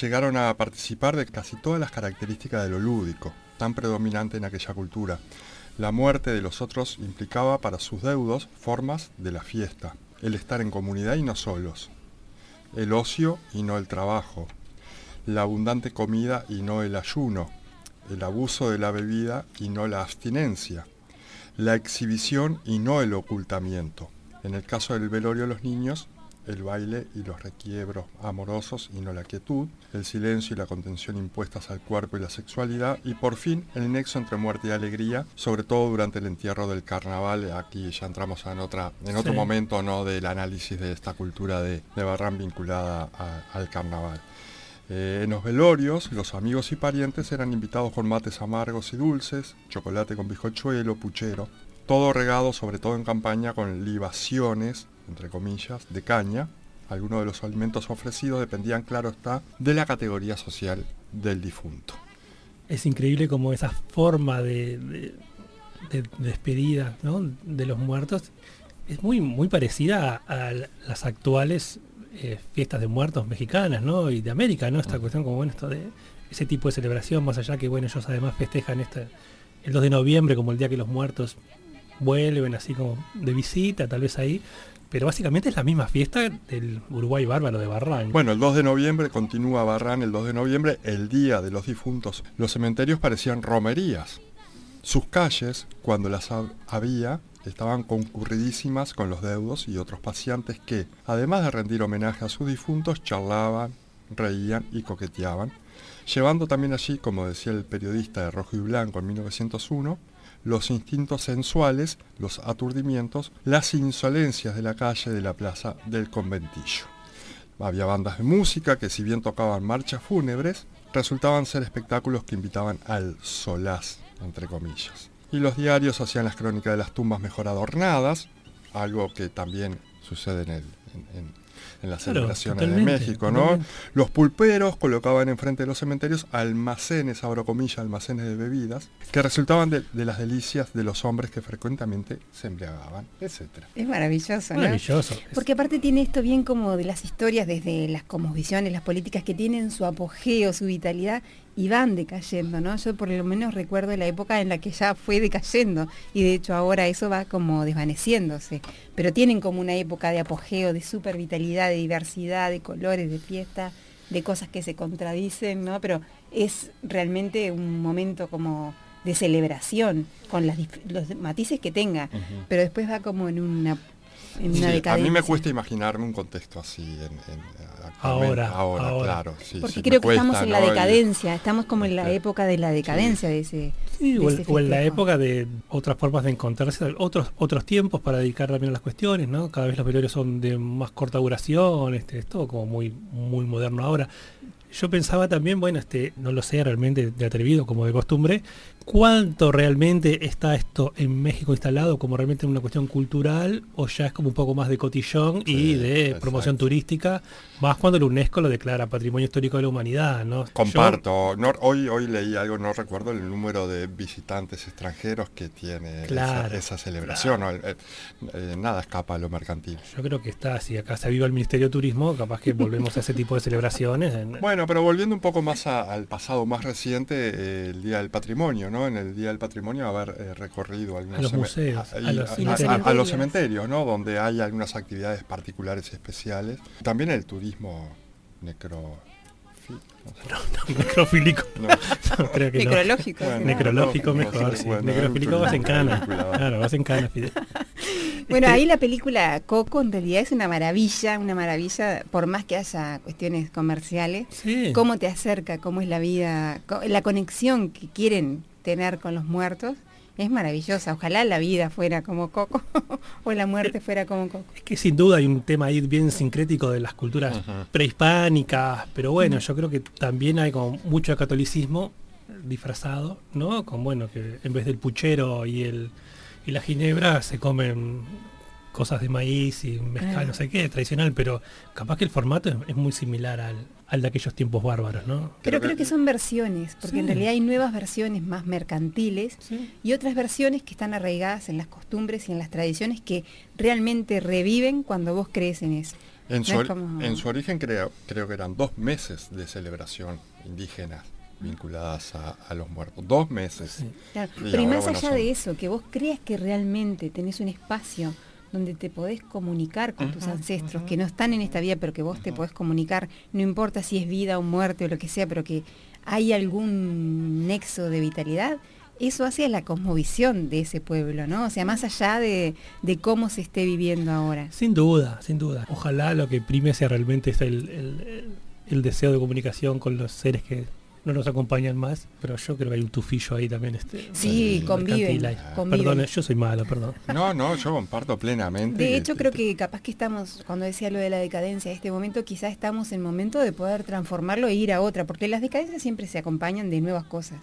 llegaron a participar de casi todas las características de lo lúdico, tan predominante en aquella cultura. La muerte de los otros implicaba para sus deudos formas de la fiesta, el estar en comunidad y no solos, el ocio y no el trabajo, la abundante comida y no el ayuno, el abuso de la bebida y no la abstinencia, la exhibición y no el ocultamiento. En el caso del velorio de los niños, el baile y los requiebros amorosos y no la quietud, el silencio y la contención impuestas al cuerpo y la sexualidad, y por fin el nexo entre muerte y alegría, sobre todo durante el entierro del carnaval. Aquí ya entramos en, otra, en otro Sí. momento ¿no? del análisis de esta cultura de, de Barran vinculada a- al carnaval. Eh, en los velorios, los amigos y parientes eran invitados con mates amargos y dulces, chocolate con bizcochuelo, puchero, todo regado, sobre todo en campaña, con libaciones, entre comillas, de caña. Algunos de los alimentos ofrecidos dependían, claro está, de la categoría social del difunto. Es increíble como esa forma de, de- de despedida ¿no? de los muertos es muy, muy parecida a, a las actuales eh, fiestas de muertos mexicanas ¿no? y de América, ¿no? Esta cuestión como bueno, esto de ese tipo de celebración, más allá que bueno, ellos además festejan este, el 2 de noviembre como el día que los muertos vuelven así como de visita, tal vez ahí, pero básicamente es la misma fiesta del Uruguay bárbaro de Barranco. Bueno, el 2 de noviembre continúa Barran, el 2 de noviembre, el día de los difuntos. Los cementerios parecían romerías. Sus calles, cuando las hab- había, estaban concurridísimas con los deudos y otros pacientes que, además de rendir homenaje a sus difuntos, charlaban, reían y coqueteaban, llevando también allí, como decía el periodista de Rojo y Blanco en 1901, los instintos sensuales, los aturdimientos, las insolencias de la calle de la plaza del conventillo. Había bandas de música que si bien tocaban marchas fúnebres, resultaban ser espectáculos que invitaban al solaz, entre comillas. Y los diarios hacían las crónicas de las tumbas mejor adornadas, algo que también sucede en, el- en las Claro, celebraciones de México, ¿no? totalmente. Los pulperos colocaban enfrente de los cementerios almacenes, abro comillas, almacenes de bebidas, que resultaban de, de las delicias de los hombres que frecuentemente se embriagaban, etcétera. Es maravilloso, ¿no? Maravilloso. Porque aparte tiene esto bien como de las historias, desde las cosmovisiones, las políticas que tienen su apogeo, su vitalidad y van decayendo, ¿no? Yo por lo menos recuerdo la época en la que ya fue decayendo y de hecho ahora eso va como desvaneciéndose, pero tienen como una época de apogeo, de super vitalidad, de diversidad, de colores, de fiesta, de cosas que se contradicen, ¿no? Pero es realmente un momento como de celebración con las los matices que tenga, pero después va como en una en Sí, una a mí me cuesta imaginarme un contexto así en, en- actualmente, Ahora, ahora, ahora. claro. sí, Porque sí, creo que cuesta, estamos en la decadencia, estamos como en la Sí. época de la decadencia de ese. Sí, de o, ese el- o en la época de otras formas de encontrarse, otros otros tiempos para dedicar también a las cuestiones, ¿no? Cada vez los velorios son de más corta duración, este, es todo como muy, muy moderno ahora. Yo pensaba también, bueno, este, no lo sé realmente de atrevido como de costumbre, cuánto realmente está esto en México instalado como realmente una cuestión cultural o ya es como un poco más de cotillón y de exacto. promoción turística, más cuando la UNESCO lo declara Patrimonio Histórico de la Humanidad, ¿no? Yo- Comparto. No- hoy, hoy leí algo, no recuerdo el número de visitantes extranjeros que tiene esa- Claro, esa, celebración. ¿no? Eh, eh, nada escapa a lo mercantil. Yo creo que está, si acá se aviva el Ministerio de Turismo, capaz que volvemos a ese tipo de celebraciones. en- Bueno, pero volviendo un poco más a- al pasado más reciente, eh, el Día del Patrimonio, ¿no? En el Día del Patrimonio haber eh, recorrido algunos A los museos, a, los a- cementerios. a- a los cementerios, ¿no? Donde hay algunas actividades particulares especiales. También el turismo necro... no necrofílico. No. No, creo que no. Necrológico. Necrológico mejor, sí. bueno, Necrofílico vas en cana. Claro, vas en cana, Fidel. Bueno, Este, ahí la película Coco en realidad es una maravilla, una maravilla, por más que haya cuestiones comerciales, Sí. cómo te acerca, cómo es la vida, la conexión que quieren tener con los muertos, es maravillosa. Ojalá la vida fuera como Coco o la muerte fuera como Coco. Es que sin duda hay un tema ahí bien sincrético de las culturas prehispánicas, pero bueno, yo creo que también hay como mucho catolicismo disfrazado, ¿no? Con bueno, que en vez del puchero y el y la ginebra se comen cosas de maíz y mezcal, no sé qué, tradicional, pero capaz que el formato es, es muy similar al, al de aquellos tiempos bárbaros, ¿no? Pero Creo creo que- son versiones, porque en realidad hay nuevas versiones más mercantiles Sí. y otras versiones que están arraigadas en las costumbres y en las tradiciones que realmente reviven cuando vos crees en eso. En su, No es ori- como- en su origen creo, creo que eran dos meses de celebración indígenas vinculadas a, a los muertos. Dos meses. Sí. Claro, Y Pero y más bueno, allá son- de eso, que vos creas que realmente tenés un espacio donde te podés comunicar con tus ancestros, que no están en esta vida, pero que vos te podés comunicar, no importa si es vida o muerte o lo que sea, pero que hay algún nexo de vitalidad, eso hace a la cosmovisión de ese pueblo, ¿no? O sea, más allá de, de cómo se esté viviendo ahora. Sin duda, sin duda. Ojalá lo que prime sea realmente el, el- el- el deseo de comunicación con los seres que no nos acompañan más, pero yo creo que hay un tufillo ahí también. Este, Sí, conviven, conviven. Perdón, yo soy malo, perdón. No, no, yo comparto plenamente. De hecho, creo que capaz que estamos, cuando decía lo de la decadencia, este momento quizás estamos en momento de poder transformarlo e ir a otra, porque las decadencias siempre se acompañan de nuevas cosas,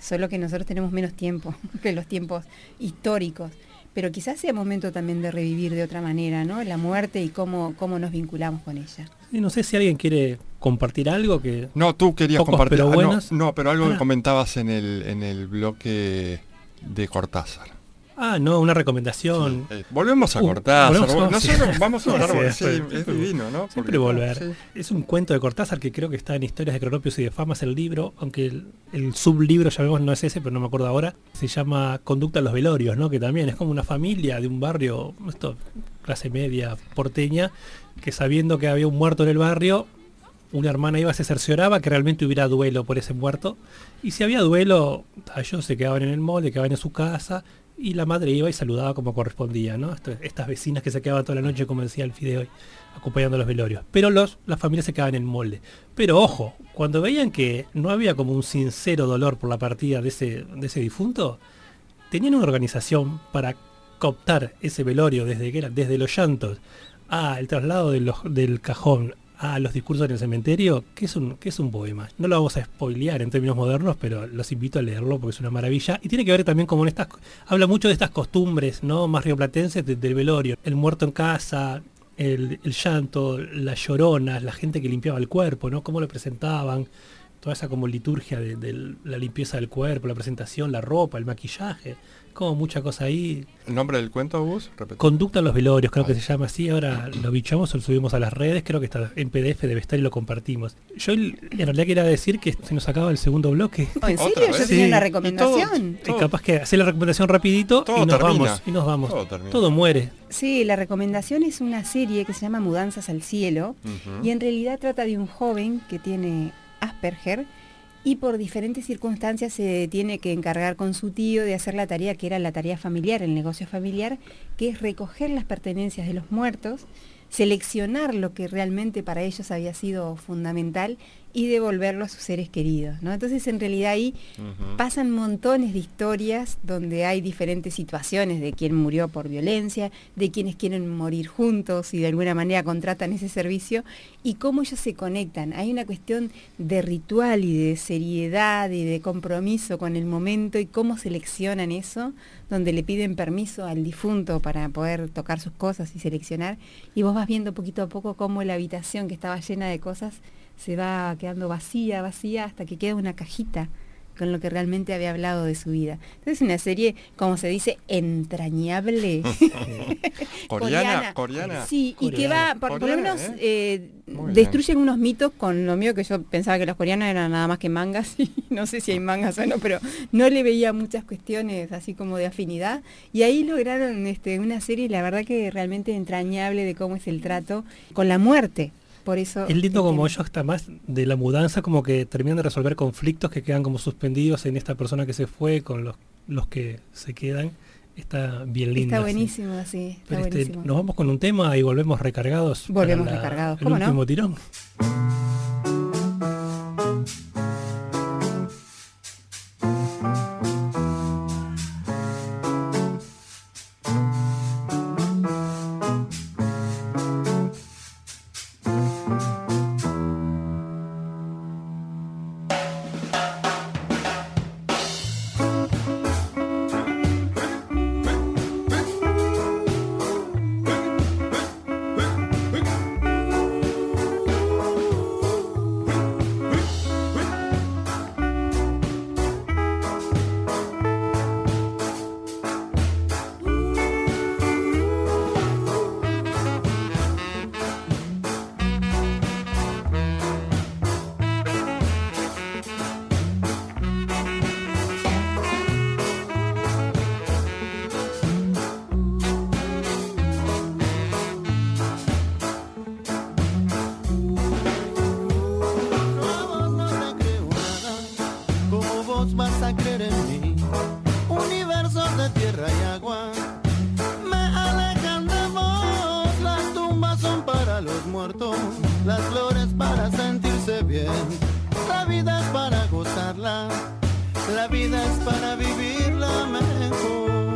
solo que nosotros tenemos menos tiempo que los tiempos históricos. Pero quizás sea momento también de revivir de otra manera, ¿no? La muerte y cómo, cómo nos vinculamos con ella. Y no sé si alguien quiere compartir algo que... No, tú querías Pocos, compartir. pero ah, no, pero algo que comentabas en el, en el bloque de Cortázar. Ah, no, una recomendación. Eh, volvemos a Uh, Cortázar. volvemos a- Nosotros vamos a hablar sí, es divino, ¿no? Siempre volver. Es un cuento de Cortázar que creo que está en Historias de Cronopios y de Famas, el libro, aunque el, el sublibro, llamemos, no es ese, pero no me acuerdo ahora, se llama Conducta a los Velorios, ¿no? Que también es como una familia de un barrio, esto, clase media porteña, que sabiendo que había un muerto en el barrio, una hermana iba, se cercioraba que realmente hubiera duelo por ese muerto. Y si había duelo, ellos se quedaban en el molde, quedaban en su casa, y la madre iba y saludaba como correspondía, ¿no? Estas vecinas que se quedaban toda la noche, como decía el Fideo acompañando los velorios. Pero los, las familias se quedaban en el molde. Pero ojo, cuando veían que no había como un sincero dolor por la partida de ese, de ese difunto, tenían una organización para cooptar ese velorio desde que desde los llantos a el traslado del cajón a los discursos en el cementerio, que es un que es un poema. No lo vamos a spoilear en términos modernos, pero los invito a leerlo porque es una maravilla y tiene que ver también como en estas habla mucho de estas costumbres, ¿no? Más rioplatenses de- del velorio, el muerto en casa, el, el llanto, las lloronas, la gente que limpiaba el cuerpo, ¿no? Cómo lo presentaban, toda esa como liturgia de la limpieza del cuerpo, la presentación, la ropa, el maquillaje, como mucha cosa ahí. ¿El nombre del cuento, Gus? Conducta a los velorios, creo que se llama así, ahora lo bichamos o lo subimos a las redes, creo que está en PDF, debe estar y lo compartimos. Yo en realidad quería decir que se nos acaba el segundo bloque. Oh, ¿En serio? Yo tenía Sí. una Y recomendación. Y capaz que hacer la recomendación rapidito Todo y nos termina. vamos, y nos vamos. Todo termina. Todo muere. Sí, la recomendación es una serie que se llama Mudanzas al Cielo y en realidad trata de un joven que tiene Asperger y por diferentes circunstancias se tiene que encargar con su tío de hacer la tarea que era la tarea familiar, el negocio familiar, que es recoger las pertenencias de los muertos, seleccionar lo que realmente para ellos había sido fundamental y devolverlo a sus seres queridos. ¿no? Entonces en realidad ahí pasan montones de historias donde hay diferentes situaciones de quien murió por violencia, de quienes quieren morir juntos y de alguna manera contratan ese servicio y cómo ellos se conectan. Hay una cuestión de ritual y de seriedad y de compromiso con el momento y cómo seleccionan eso, donde le piden permiso al difunto para poder tocar sus cosas y seleccionar y vos vas viendo poquito a poco cómo la habitación que estaba llena de cosas se va quedando vacía, vacía, hasta que queda una cajita con lo que realmente había hablado de su vida. Entonces es una serie, como se dice, entrañable. Coreana, coreana. Sí, y que va, por, por lo menos, ¿eh? eh, destruyen unos mitos con lo mío que yo pensaba que los coreanos eran nada más que mangas, y no sé si hay mangas o no, pero no le veía muchas cuestiones así como de afinidad. Y ahí lograron este, una serie, la verdad que realmente entrañable de cómo es el trato con la muerte. Por eso Es lindo como ellos está más de la mudanza, como que terminan de resolver conflictos que quedan como suspendidos en esta persona que se fue con los, los que se quedan. Está bien lindo. Está buenísimo así, está Pero este, nos vamos con un tema y volvemos recargados. Volvemos la- recargados, El ¿cómo no? último tirón. En? Universos de tierra y agua me alejan de vos. Las tumbas son para los muertos, las flores para sentirse bien. La vida es para gozarla, la vida es para vivirla mejor.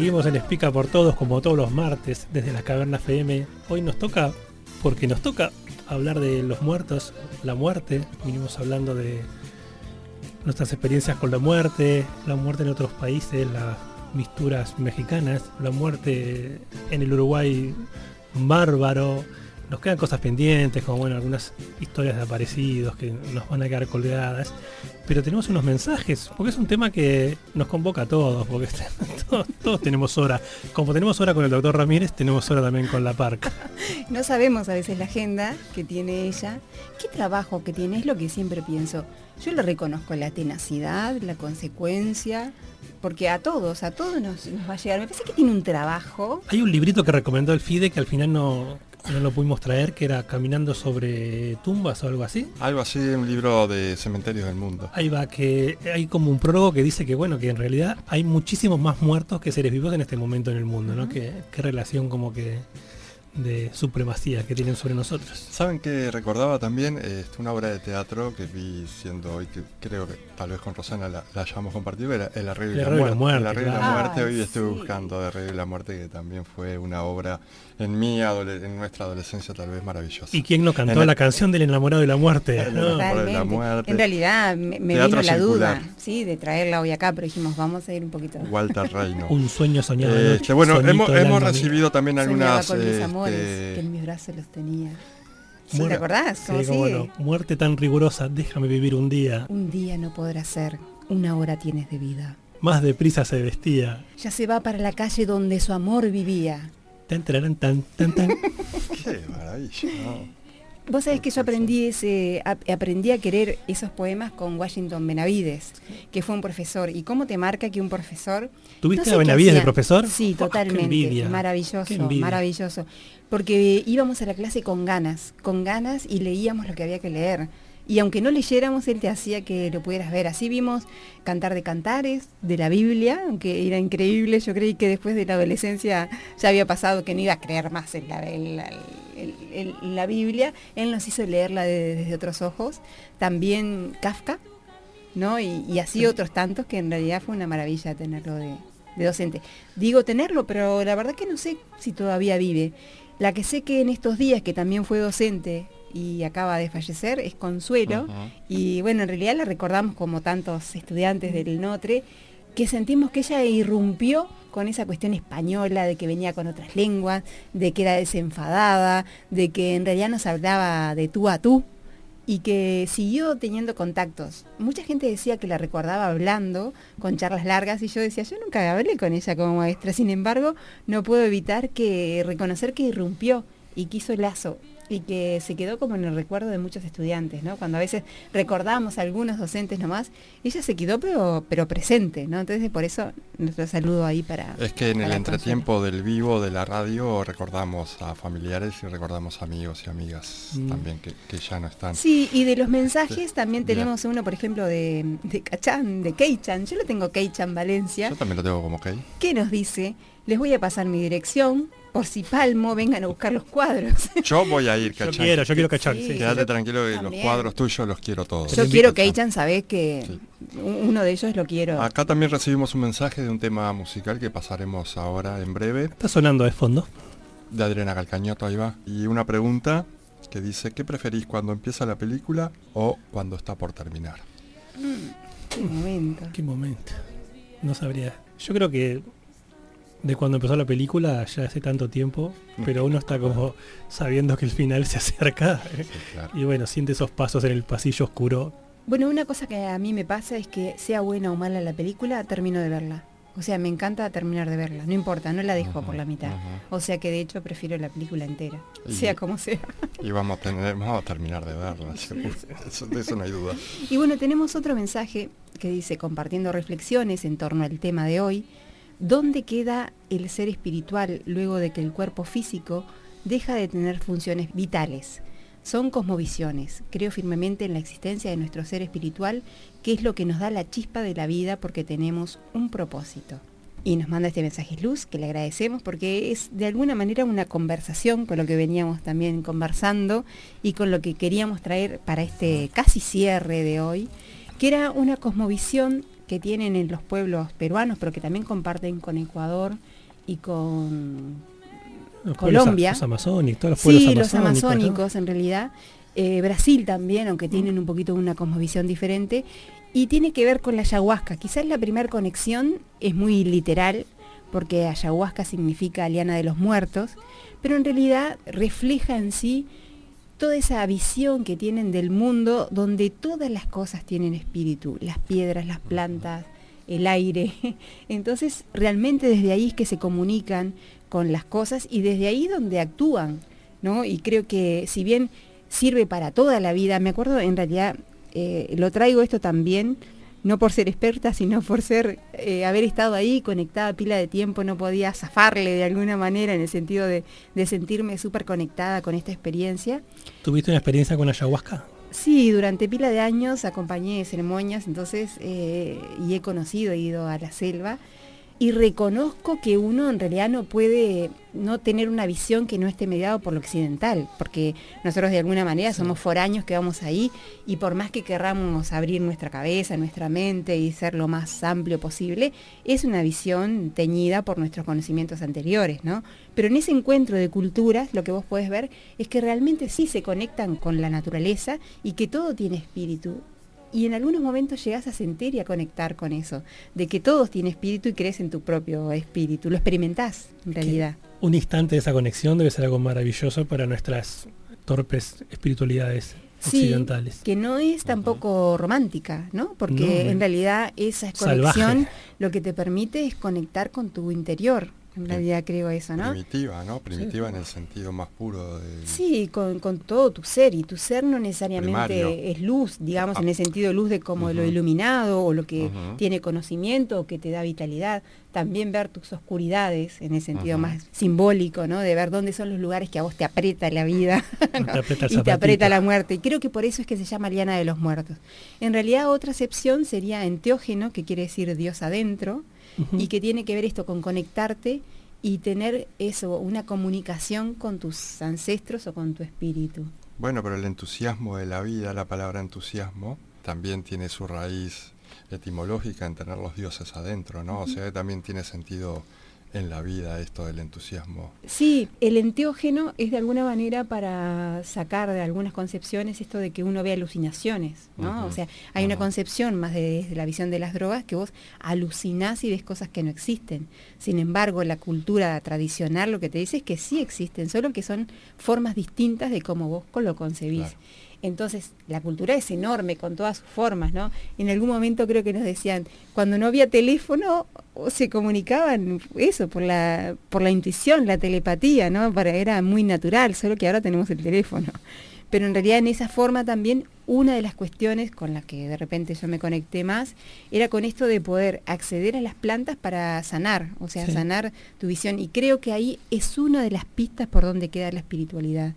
Seguimos en Espica por Todos como todos los martes desde la Caverna FM. Hoy nos toca, porque nos toca hablar de los muertos, la muerte. Vinimos hablando de nuestras experiencias con la muerte, la muerte en otros países, las misturas mexicanas, la muerte en el Uruguay bárbaro. Nos quedan cosas pendientes, como bueno, algunas historias de aparecidos que nos van a quedar colgadas. Pero tenemos unos mensajes, porque es un tema que nos convoca a todos, porque todos, todos tenemos hora. Como tenemos hora con el doctor Ramírez, tenemos hora también con la parca. No sabemos a veces la agenda que tiene ella, qué trabajo que tiene, es lo que siempre pienso. Yo le reconozco la tenacidad, la consecuencia, porque a todos, a todos nos, nos va a llegar. Me parece que tiene un trabajo. Hay un librito que recomendó el FIDE que al final no, no lo pudimos traer, que era Caminando sobre tumbas o algo así. Algo así, un libro de cementerios del mundo. Ahí va, que hay como un prólogo que dice que bueno, que en realidad hay muchísimos más muertos que seres vivos en este momento en el mundo, ¿no? Que qué relación como que de supremacía que tienen sobre nosotros. ¿Saben que recordaba también este, una obra de teatro que vi siendo hoy, que creo que tal vez con Rosana la, la hayamos compartido, era El Arreglo y El la Muerte. El Arreglo y la claro. Muerte, hoy Ay, estuve buscando de Arreglo y la Muerte, que también fue una obra en mi en nuestra adolescencia tal vez maravillosa. ¿Y quién no cantó En el- la canción del enamorado de la muerte? El ¿no? enamorado. Por la Realmente. muerte. En realidad me, me vino la duda, sí, de traerla hoy acá, pero dijimos vamos a ir un poquito. Walter Reino. Un sueño soñado. de Este, bueno, hemos, hemos mía. recibido también Soñaba algunas... con mis este, amores, que en mis brazos los tenía. ¿Sí, Muerte- ¿Te acordás? Sí, ¿Cómo cómo sigue? no. Muerte tan rigurosa, déjame vivir un día. Un día no podrá ser, una hora tienes de vida. Más deprisa se vestía. Ya se va para la calle donde su amor vivía. Tan, tararán, tan, tan, tan. Qué maravilla, ¿no? Vos sabés que yo aprendí ese, ap- aprendí a querer esos poemas con Washington Benavides, que fue un profesor. ¿Y cómo te marca que un profesor ¿Tuviste No sé a Benavides de profesor? Sí, Oh, totalmente. Maravilloso, maravilloso. Porque íbamos a la clase con ganas, con ganas y leíamos lo que había que leer. Y aunque no leyéramos, él te hacía que lo pudieras ver. Así vimos Cantar de Cantares, de la Biblia, aunque era increíble. Yo creí que después de la adolescencia ya había pasado que no iba a creer más en la, en la- en- la Biblia. Él nos hizo leerla de- desde otros ojos. También Kafka, ¿no? Y, y así otros tantos que en realidad fue una maravilla tenerlo de, de docente. Digo tenerlo, pero la verdad que no sé si todavía vive. La que sé que en estos días, que también fue docente y acaba de fallecer, es Consuelo. Y bueno, en realidad la recordamos como tantos estudiantes del Notre, que sentimos que ella irrumpió con esa cuestión española, de que venía con otras lenguas, de que era desenfadada, de que en realidad nos hablaba de tú a tú y que siguió teniendo contactos. Mucha gente decía que la recordaba hablando, con charlas largas, y yo decía, yo nunca hablé con ella como maestra, sin embargo, no puedo evitar que reconocer que irrumpió y que hizo lazo y que se quedó como en el recuerdo de muchos estudiantes, ¿no? Cuando a veces recordamos a algunos docentes nomás, ella se quedó pero, pero presente, ¿no? Entonces por eso nuestro saludo ahí para... Es que en el entretiempo del vivo de la radio recordamos a familiares y recordamos amigos y amigas Mm. también que, que ya no están. Sí, y de los mensajes también Bien. tenemos uno, por ejemplo, de, de Cachán, de Keichan. Yo lo tengo Keichan Valencia, Yo también lo tengo como que que nos dice, les voy a pasar mi dirección por si Palmo vengan a buscar los cuadros. Yo voy a ir, Yo ¿cachai? quiero, yo quiero cachar. Sí. sí. Quédate tranquilo que los cuadros tuyos los quiero todos. Yo quiero Chan. Keichan, sabés que Sí. uno de ellos lo quiero. Acá también recibimos un mensaje de un tema musical que pasaremos ahora en breve, Está sonando de fondo. de Adriana Calcañoto, ahí va. Y una pregunta que dice, ¿qué preferís cuando empieza la película o cuando está por terminar? Qué momento. Qué momento. No sabría. Yo creo que de cuando empezó la película ya hace tanto tiempo, pero uno está como sabiendo que el final se acerca. Sí, claro. Y bueno, siente esos pasos en el pasillo oscuro. Bueno, una cosa que a mí me pasa es que sea buena o mala la película, termino de verla. O sea, me encanta terminar de verla. No importa, no la dejo por la mitad. O sea que de hecho prefiero la película entera. Y- Sea como sea. Y vamos a, tener, vamos a terminar de verla, seguro. Eso- de eso no hay duda. Y bueno, tenemos otro mensaje que dice, compartiendo reflexiones en torno al tema de hoy, ¿dónde queda el ser espiritual luego de que el cuerpo físico deja de tener funciones vitales? Son cosmovisiones. Creo firmemente en la existencia de nuestro ser espiritual, que es lo que nos da la chispa de la vida porque tenemos un propósito. Y nos manda este mensaje Luz, que le agradecemos porque es de alguna manera una conversación con lo que veníamos también conversando y con lo que queríamos traer para este casi cierre de hoy, que era una cosmovisión que tienen en los pueblos peruanos, pero que también comparten con Ecuador y con Los Colombia. Los amazónicos, todos los pueblos sí, los amazónicos. ¿no? amazónicos en realidad. Eh, Brasil también, aunque tienen un poquito una cosmovisión diferente. Y tiene que ver con la ayahuasca. Quizás la primera conexión es muy literal, porque ayahuasca significa liana de los muertos, pero en realidad refleja en sí toda esa visión que tienen del mundo donde todas las cosas tienen espíritu, las piedras, las plantas, el aire. Entonces, realmente desde ahí es que se comunican con las cosas y desde ahí donde actúan, ¿no? Y creo que si bien sirve para toda la vida, me acuerdo en realidad, eh, lo traigo esto también, no por ser experta, sino por ser, eh, haber estado ahí conectada pila de tiempo, no podía zafarle de alguna manera en el sentido de, de sentirme súper conectada con esta experiencia. ¿Tuviste una experiencia con ayahuasca? Sí, durante pila de años acompañé ceremonias, entonces, eh, y he conocido, he ido a la selva, y reconozco que uno en realidad no puede no tener una visión que no esté mediado por lo occidental, porque nosotros de alguna manera somos foráneos que vamos ahí, y por más que querramos abrir nuestra cabeza, nuestra mente y ser lo más amplio posible, es una visión teñida por nuestros conocimientos anteriores, ¿no? Pero en ese encuentro de culturas, lo que vos podés ver es que realmente sí se conectan con la naturaleza y que todo tiene espíritu. Y en algunos momentos llegas a sentir y a conectar con eso, de que todos tienen espíritu y crees en tu propio espíritu, lo experimentás en realidad. Un instante de esa conexión debe ser algo maravilloso para nuestras torpes espiritualidades Sí, occidentales. que no es tampoco romántica, ¿no? Porque No, en realidad esa Salvaje. conexión lo que te permite es conectar con tu interior. En realidad creo eso, ¿no? Primitiva, ¿no? Primitiva en el sentido más puro de... Sí, con, con todo tu ser, y tu ser no necesariamente Primario. es luz, digamos, Ah. en el sentido luz de como lo iluminado o lo que tiene conocimiento o que te da vitalidad. También ver tus oscuridades, en el sentido más simbólico, ¿no? De ver dónde son los lugares que a vos te aprieta la vida ¿no? Te aprieta el y te aprieta la muerte. Y creo que por eso es que se llama liana de los muertos. En realidad otra acepción sería enteógeno, que quiere decir Dios adentro, Y que tiene que ver esto con conectarte y tener eso, una comunicación con tus ancestros o con tu espíritu. Bueno, pero el entusiasmo de la vida, la palabra entusiasmo, también tiene su raíz etimológica en tener los dioses adentro, ¿no? O sea, también tiene sentido en la vida esto del entusiasmo. Sí, el enteógeno es de alguna manera para sacar de algunas concepciones esto de que uno ve alucinaciones, ¿no? O sea, hay una concepción más de- desde la visión de las drogas que vos alucinás y ves cosas que no existen. Sin embargo, la cultura tradicional lo que te dice es que sí existen, solo que son formas distintas de cómo vos lo concebís. Claro. Entonces, la cultura es enorme con todas sus formas, ¿no? En algún momento creo que nos decían, cuando no había teléfono, se comunicaban eso, por la, por la intuición, la telepatía, ¿no? Para, era muy natural, solo que ahora tenemos el teléfono. Pero en realidad en esa forma también una de las cuestiones con las que de repente yo me conecté más era con esto de poder acceder a las plantas para sanar, o sea, Sí. sanar tu visión. Y creo que ahí es una de las pistas por donde queda la espiritualidad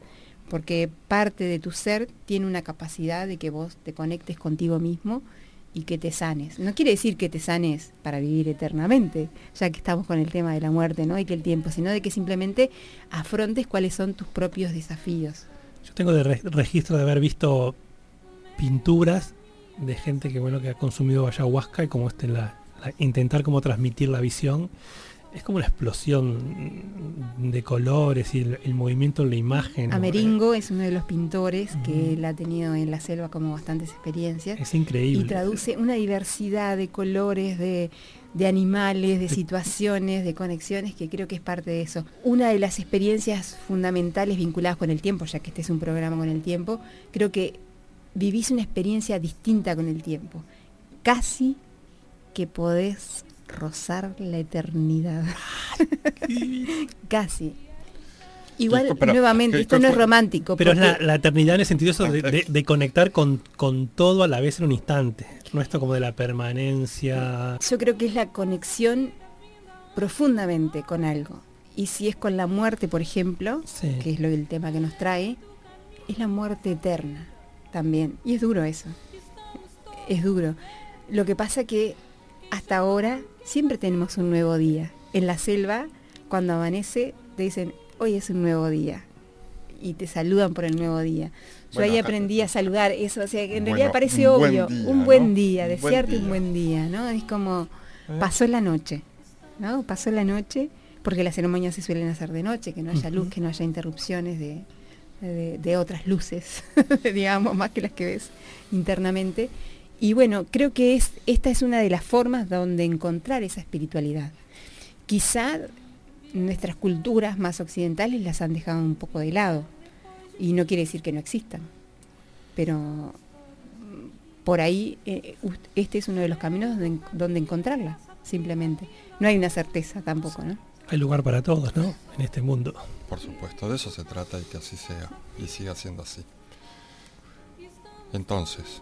porque parte de tu ser tiene una capacidad de que vos te conectes contigo mismo y que te sanes. No quiere decir que te sanes para vivir eternamente, ya que estamos con el tema de la muerte, ¿no? Y que el tiempo, sino de que simplemente afrontes cuáles son tus propios desafíos. Yo tengo de re- registro de haber visto pinturas de gente que bueno que ha consumido ayahuasca y como este la- intentar como transmitir la visión es como una explosión de colores y el, el movimiento en la imagen. Ameringo es uno de los pintores que él ha tenido en la selva como bastantes experiencias. Es increíble. y traduce una diversidad de colores, de, de animales, de situaciones, de conexiones, que creo que es parte de eso. Una de las experiencias fundamentales vinculadas con el tiempo, ya que este es un programa con el tiempo, creo que vivís una experiencia distinta con el tiempo. Casi que podés rozar la eternidad. Casi. Igual, Pero, pero, nuevamente, ¿qué- esto no es romántico. Pero es la, eternidad en el sentido eso de, de- de conectar con, con todo a la vez en un instante. No esto como de la permanencia. Yo creo que es la conexión profundamente con algo. Y si es con la muerte, por ejemplo, Sí. que es lo el tema que nos trae, es la muerte eterna también. Y es duro eso. Es duro. Lo que pasa que hasta ahora siempre tenemos un nuevo día. En la selva, cuando amanece, te dicen, hoy es un nuevo día. Y te saludan por el nuevo día. Yo Bueno, ahí aprendí a saludar eso, o sea, que en Bueno, realidad parece un buen obvio. buen día, Un buen desearte día. un buen día, ¿no? Es como, ¿Eh? pasó la noche, ¿no? Pasó la noche, porque las ceremonias se suelen hacer de noche, que no haya luz, que no haya interrupciones de, de- de otras luces, digamos, más que las que ves internamente. Y bueno, creo que es, esta es una de las formas donde encontrar esa espiritualidad. Quizá nuestras culturas más occidentales las han dejado un poco de lado, y no quiere decir que no existan, pero mm, por ahí eh, este es uno de los caminos donde, donde encontrarla, simplemente. No hay una certeza tampoco, ¿no? Hay lugar para todos, ¿no? En este mundo. Por supuesto, de eso se trata y que así sea y siga siendo así. Entonces,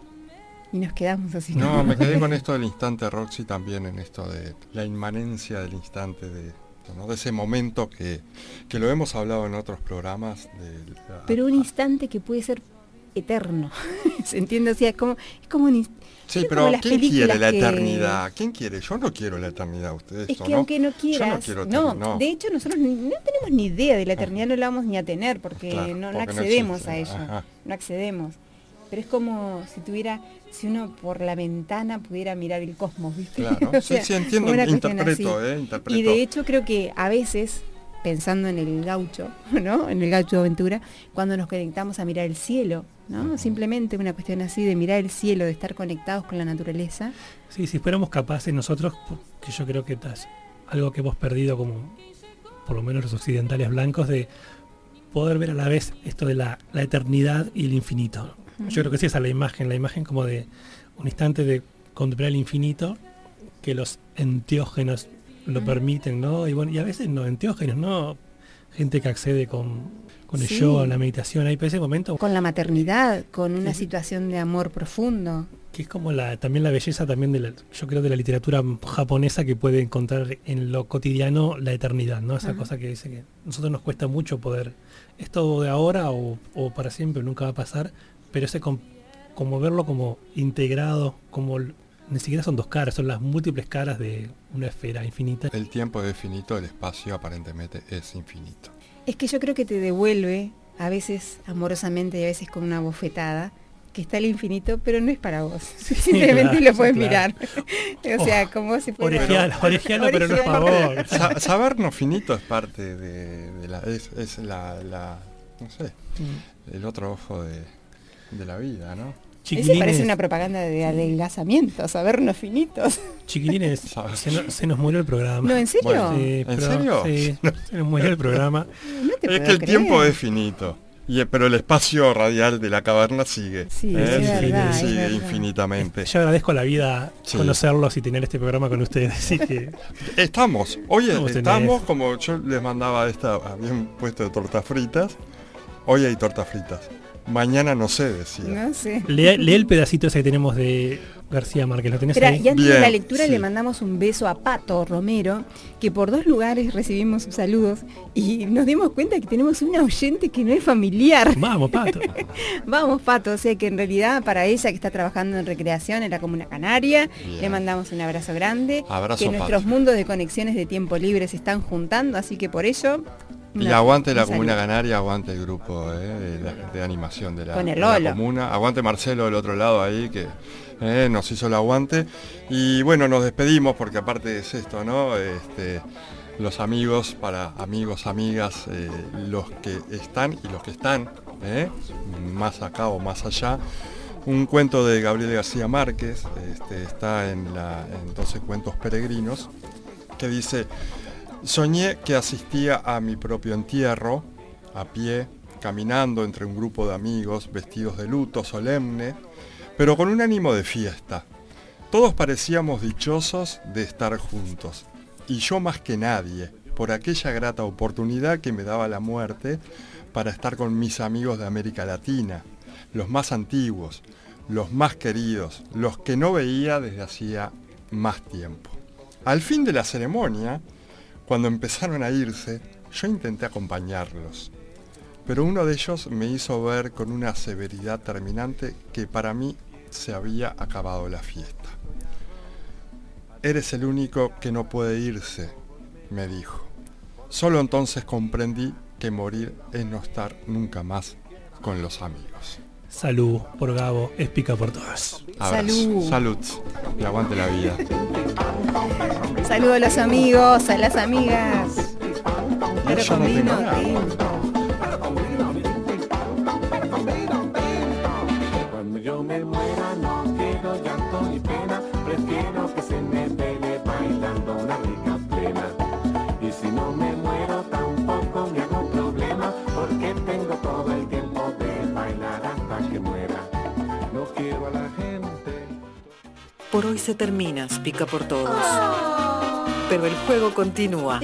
Y nos quedamos así. no, me quedé con esto del instante Roxy también en esto de la inmanencia del instante de, ¿no? de ese momento que, que lo hemos hablado en otros programas. De la- Pero un instante que puede ser eterno, ¿se entiende? O sea, como, es como un. Sí, pero ¿quién quiere la que- eternidad? ¿Quién quiere? Yo no quiero la eternidad, ustedes. Es ¿o que no? aunque no quieras, no quiero no, no. de hecho nosotros no tenemos ni idea de la eternidad, no la vamos ni a tener porque Claro, no, porque accedemos a ajá. no accedemos. Pero es como si tuviera, si uno por la ventana pudiera mirar el cosmos, ¿viste? Claro, O sí, sea, sí, entiendo, como una cuestión interpreto, así. eh, interpreto. Y de hecho creo que a veces, pensando en el gaucho, ¿no? En el gaucho de aventura, cuando nos conectamos a mirar el cielo, ¿no? Ujú. Simplemente una cuestión así de mirar el cielo, de estar conectados con la naturaleza. Sí, si fuéramos capaces nosotros, que yo creo que es algo que hemos perdido como, por lo menos los occidentales blancos, de poder ver a la vez esto de la, la eternidad y el infinito. Yo creo que sí esa es la imagen, la imagen como de un instante de contemplar el infinito, que los enteógenos lo permiten, ¿no? Y bueno, y a veces no enteógenos, ¿no? Gente que accede con, con el Sí. yoga, la meditación, hay ese momento Con la maternidad, con una Sí. situación de amor profundo. que es como la también la belleza también de la, yo creo de la literatura japonesa que puede encontrar en lo cotidiano la eternidad no esa cosa que dice que a nosotros nos cuesta mucho poder esto de ahora o, o para siempre nunca va a pasar pero ese com- como verlo como integrado como ni siquiera son dos caras son las múltiples caras de una esfera infinita El tiempo es finito, el espacio aparentemente es infinito. Es que yo creo que te devuelve, a veces amorosamente y a veces con una bofetada, que está el infinito, pero no es para vos. Simplemente claro, lo puedes mirar. o sea, como si fuera... Oregiano, oregiano, pero no es para vos. Sa- sabernos finito es parte de, de la. Es, es la, la- No sé. El otro ojo de, de la vida, ¿no? Ese Chiquilines, parece una propaganda de adelgazamiento, sabernos finitos. chiquilines, se, no- se nos murió el programa. No, ¿en serio? Bueno, Sí, ¿En pero- serio? sí, se nos murió el programa. No te Es que el creer. tiempo es finito. Y, eh, pero el espacio radial de la caverna sigue. Sí, ¿eh? es Sigue- es infinitamente. Yo agradezco a la vida Sí. conocerlos y tener este programa con ustedes. Así que Estamos, hoy Estamos estamos, como yo les mandaba esta, habían puesto de tortas fritas, hoy hay tortas fritas. Mañana no sé, decía. No sé. lee, lee el pedacito ese que tenemos de García Márquez. ¿Lo tenés ahí? y antes de la lectura sí. le mandamos un beso a Pato Romero, que por dos lugares recibimos sus saludos y nos dimos cuenta que tenemos una oyente que no es familiar. Vamos, Pato. Vamos, Pato, o sea que en realidad para ella que está trabajando en recreación en la Comuna Canaria, Bien. le mandamos un abrazo grande. Abrazo, que nuestros mundos de conexiones de tiempo libre se están juntando, así que por ello... Y aguante la un Comuna. Canaria, aguante el grupo eh, de, la- de animación de la, Con el de la Lolo. Comuna, aguante Marcelo del otro lado ahí que eh, nos hizo el aguante. Y bueno, nos despedimos porque aparte es esto, ¿no? Este, los amigos, para amigos, amigas, eh, los que están y los que están, más acá o más allá. Un cuento de Gabriel García Márquez, este, está en, la, en 12 cuentos peregrinos, que dice, Soñé que asistía a mi propio entierro, a pie, caminando entre un grupo de amigos vestidos de luto solemne, pero con un ánimo de fiesta. Todos parecíamos dichosos de estar juntos, y yo más que nadie, por aquella grata oportunidad que me daba la muerte para estar con mis amigos de América Latina, los más antiguos, los más queridos, los que no veía desde hacía más tiempo. Al fin de la ceremonia, cuando empezaron a irse, yo intenté acompañarlos, pero uno de ellos me hizo ver con una severidad terminante que para mí se había acabado la fiesta. Eres el único que no puede irse, me dijo. Solo entonces comprendí que morir es no estar nunca más con los amigos. Salud por Gabo, es pica por todas. Abrazo. Salud. Salud. Y aguante la vida. Saludos a los amigos, a las amigas. Pero yo con no vino. Cuando yo me muera no quiero llanto ni pena, prefiero que se me pele bailando una rica plena. Y si no me muero tampoco me hago problema, porque tengo todo el tiempo de bailar hasta que muera. No quiero a la gente. Por hoy se termina, pica por todos pero el juego continúa.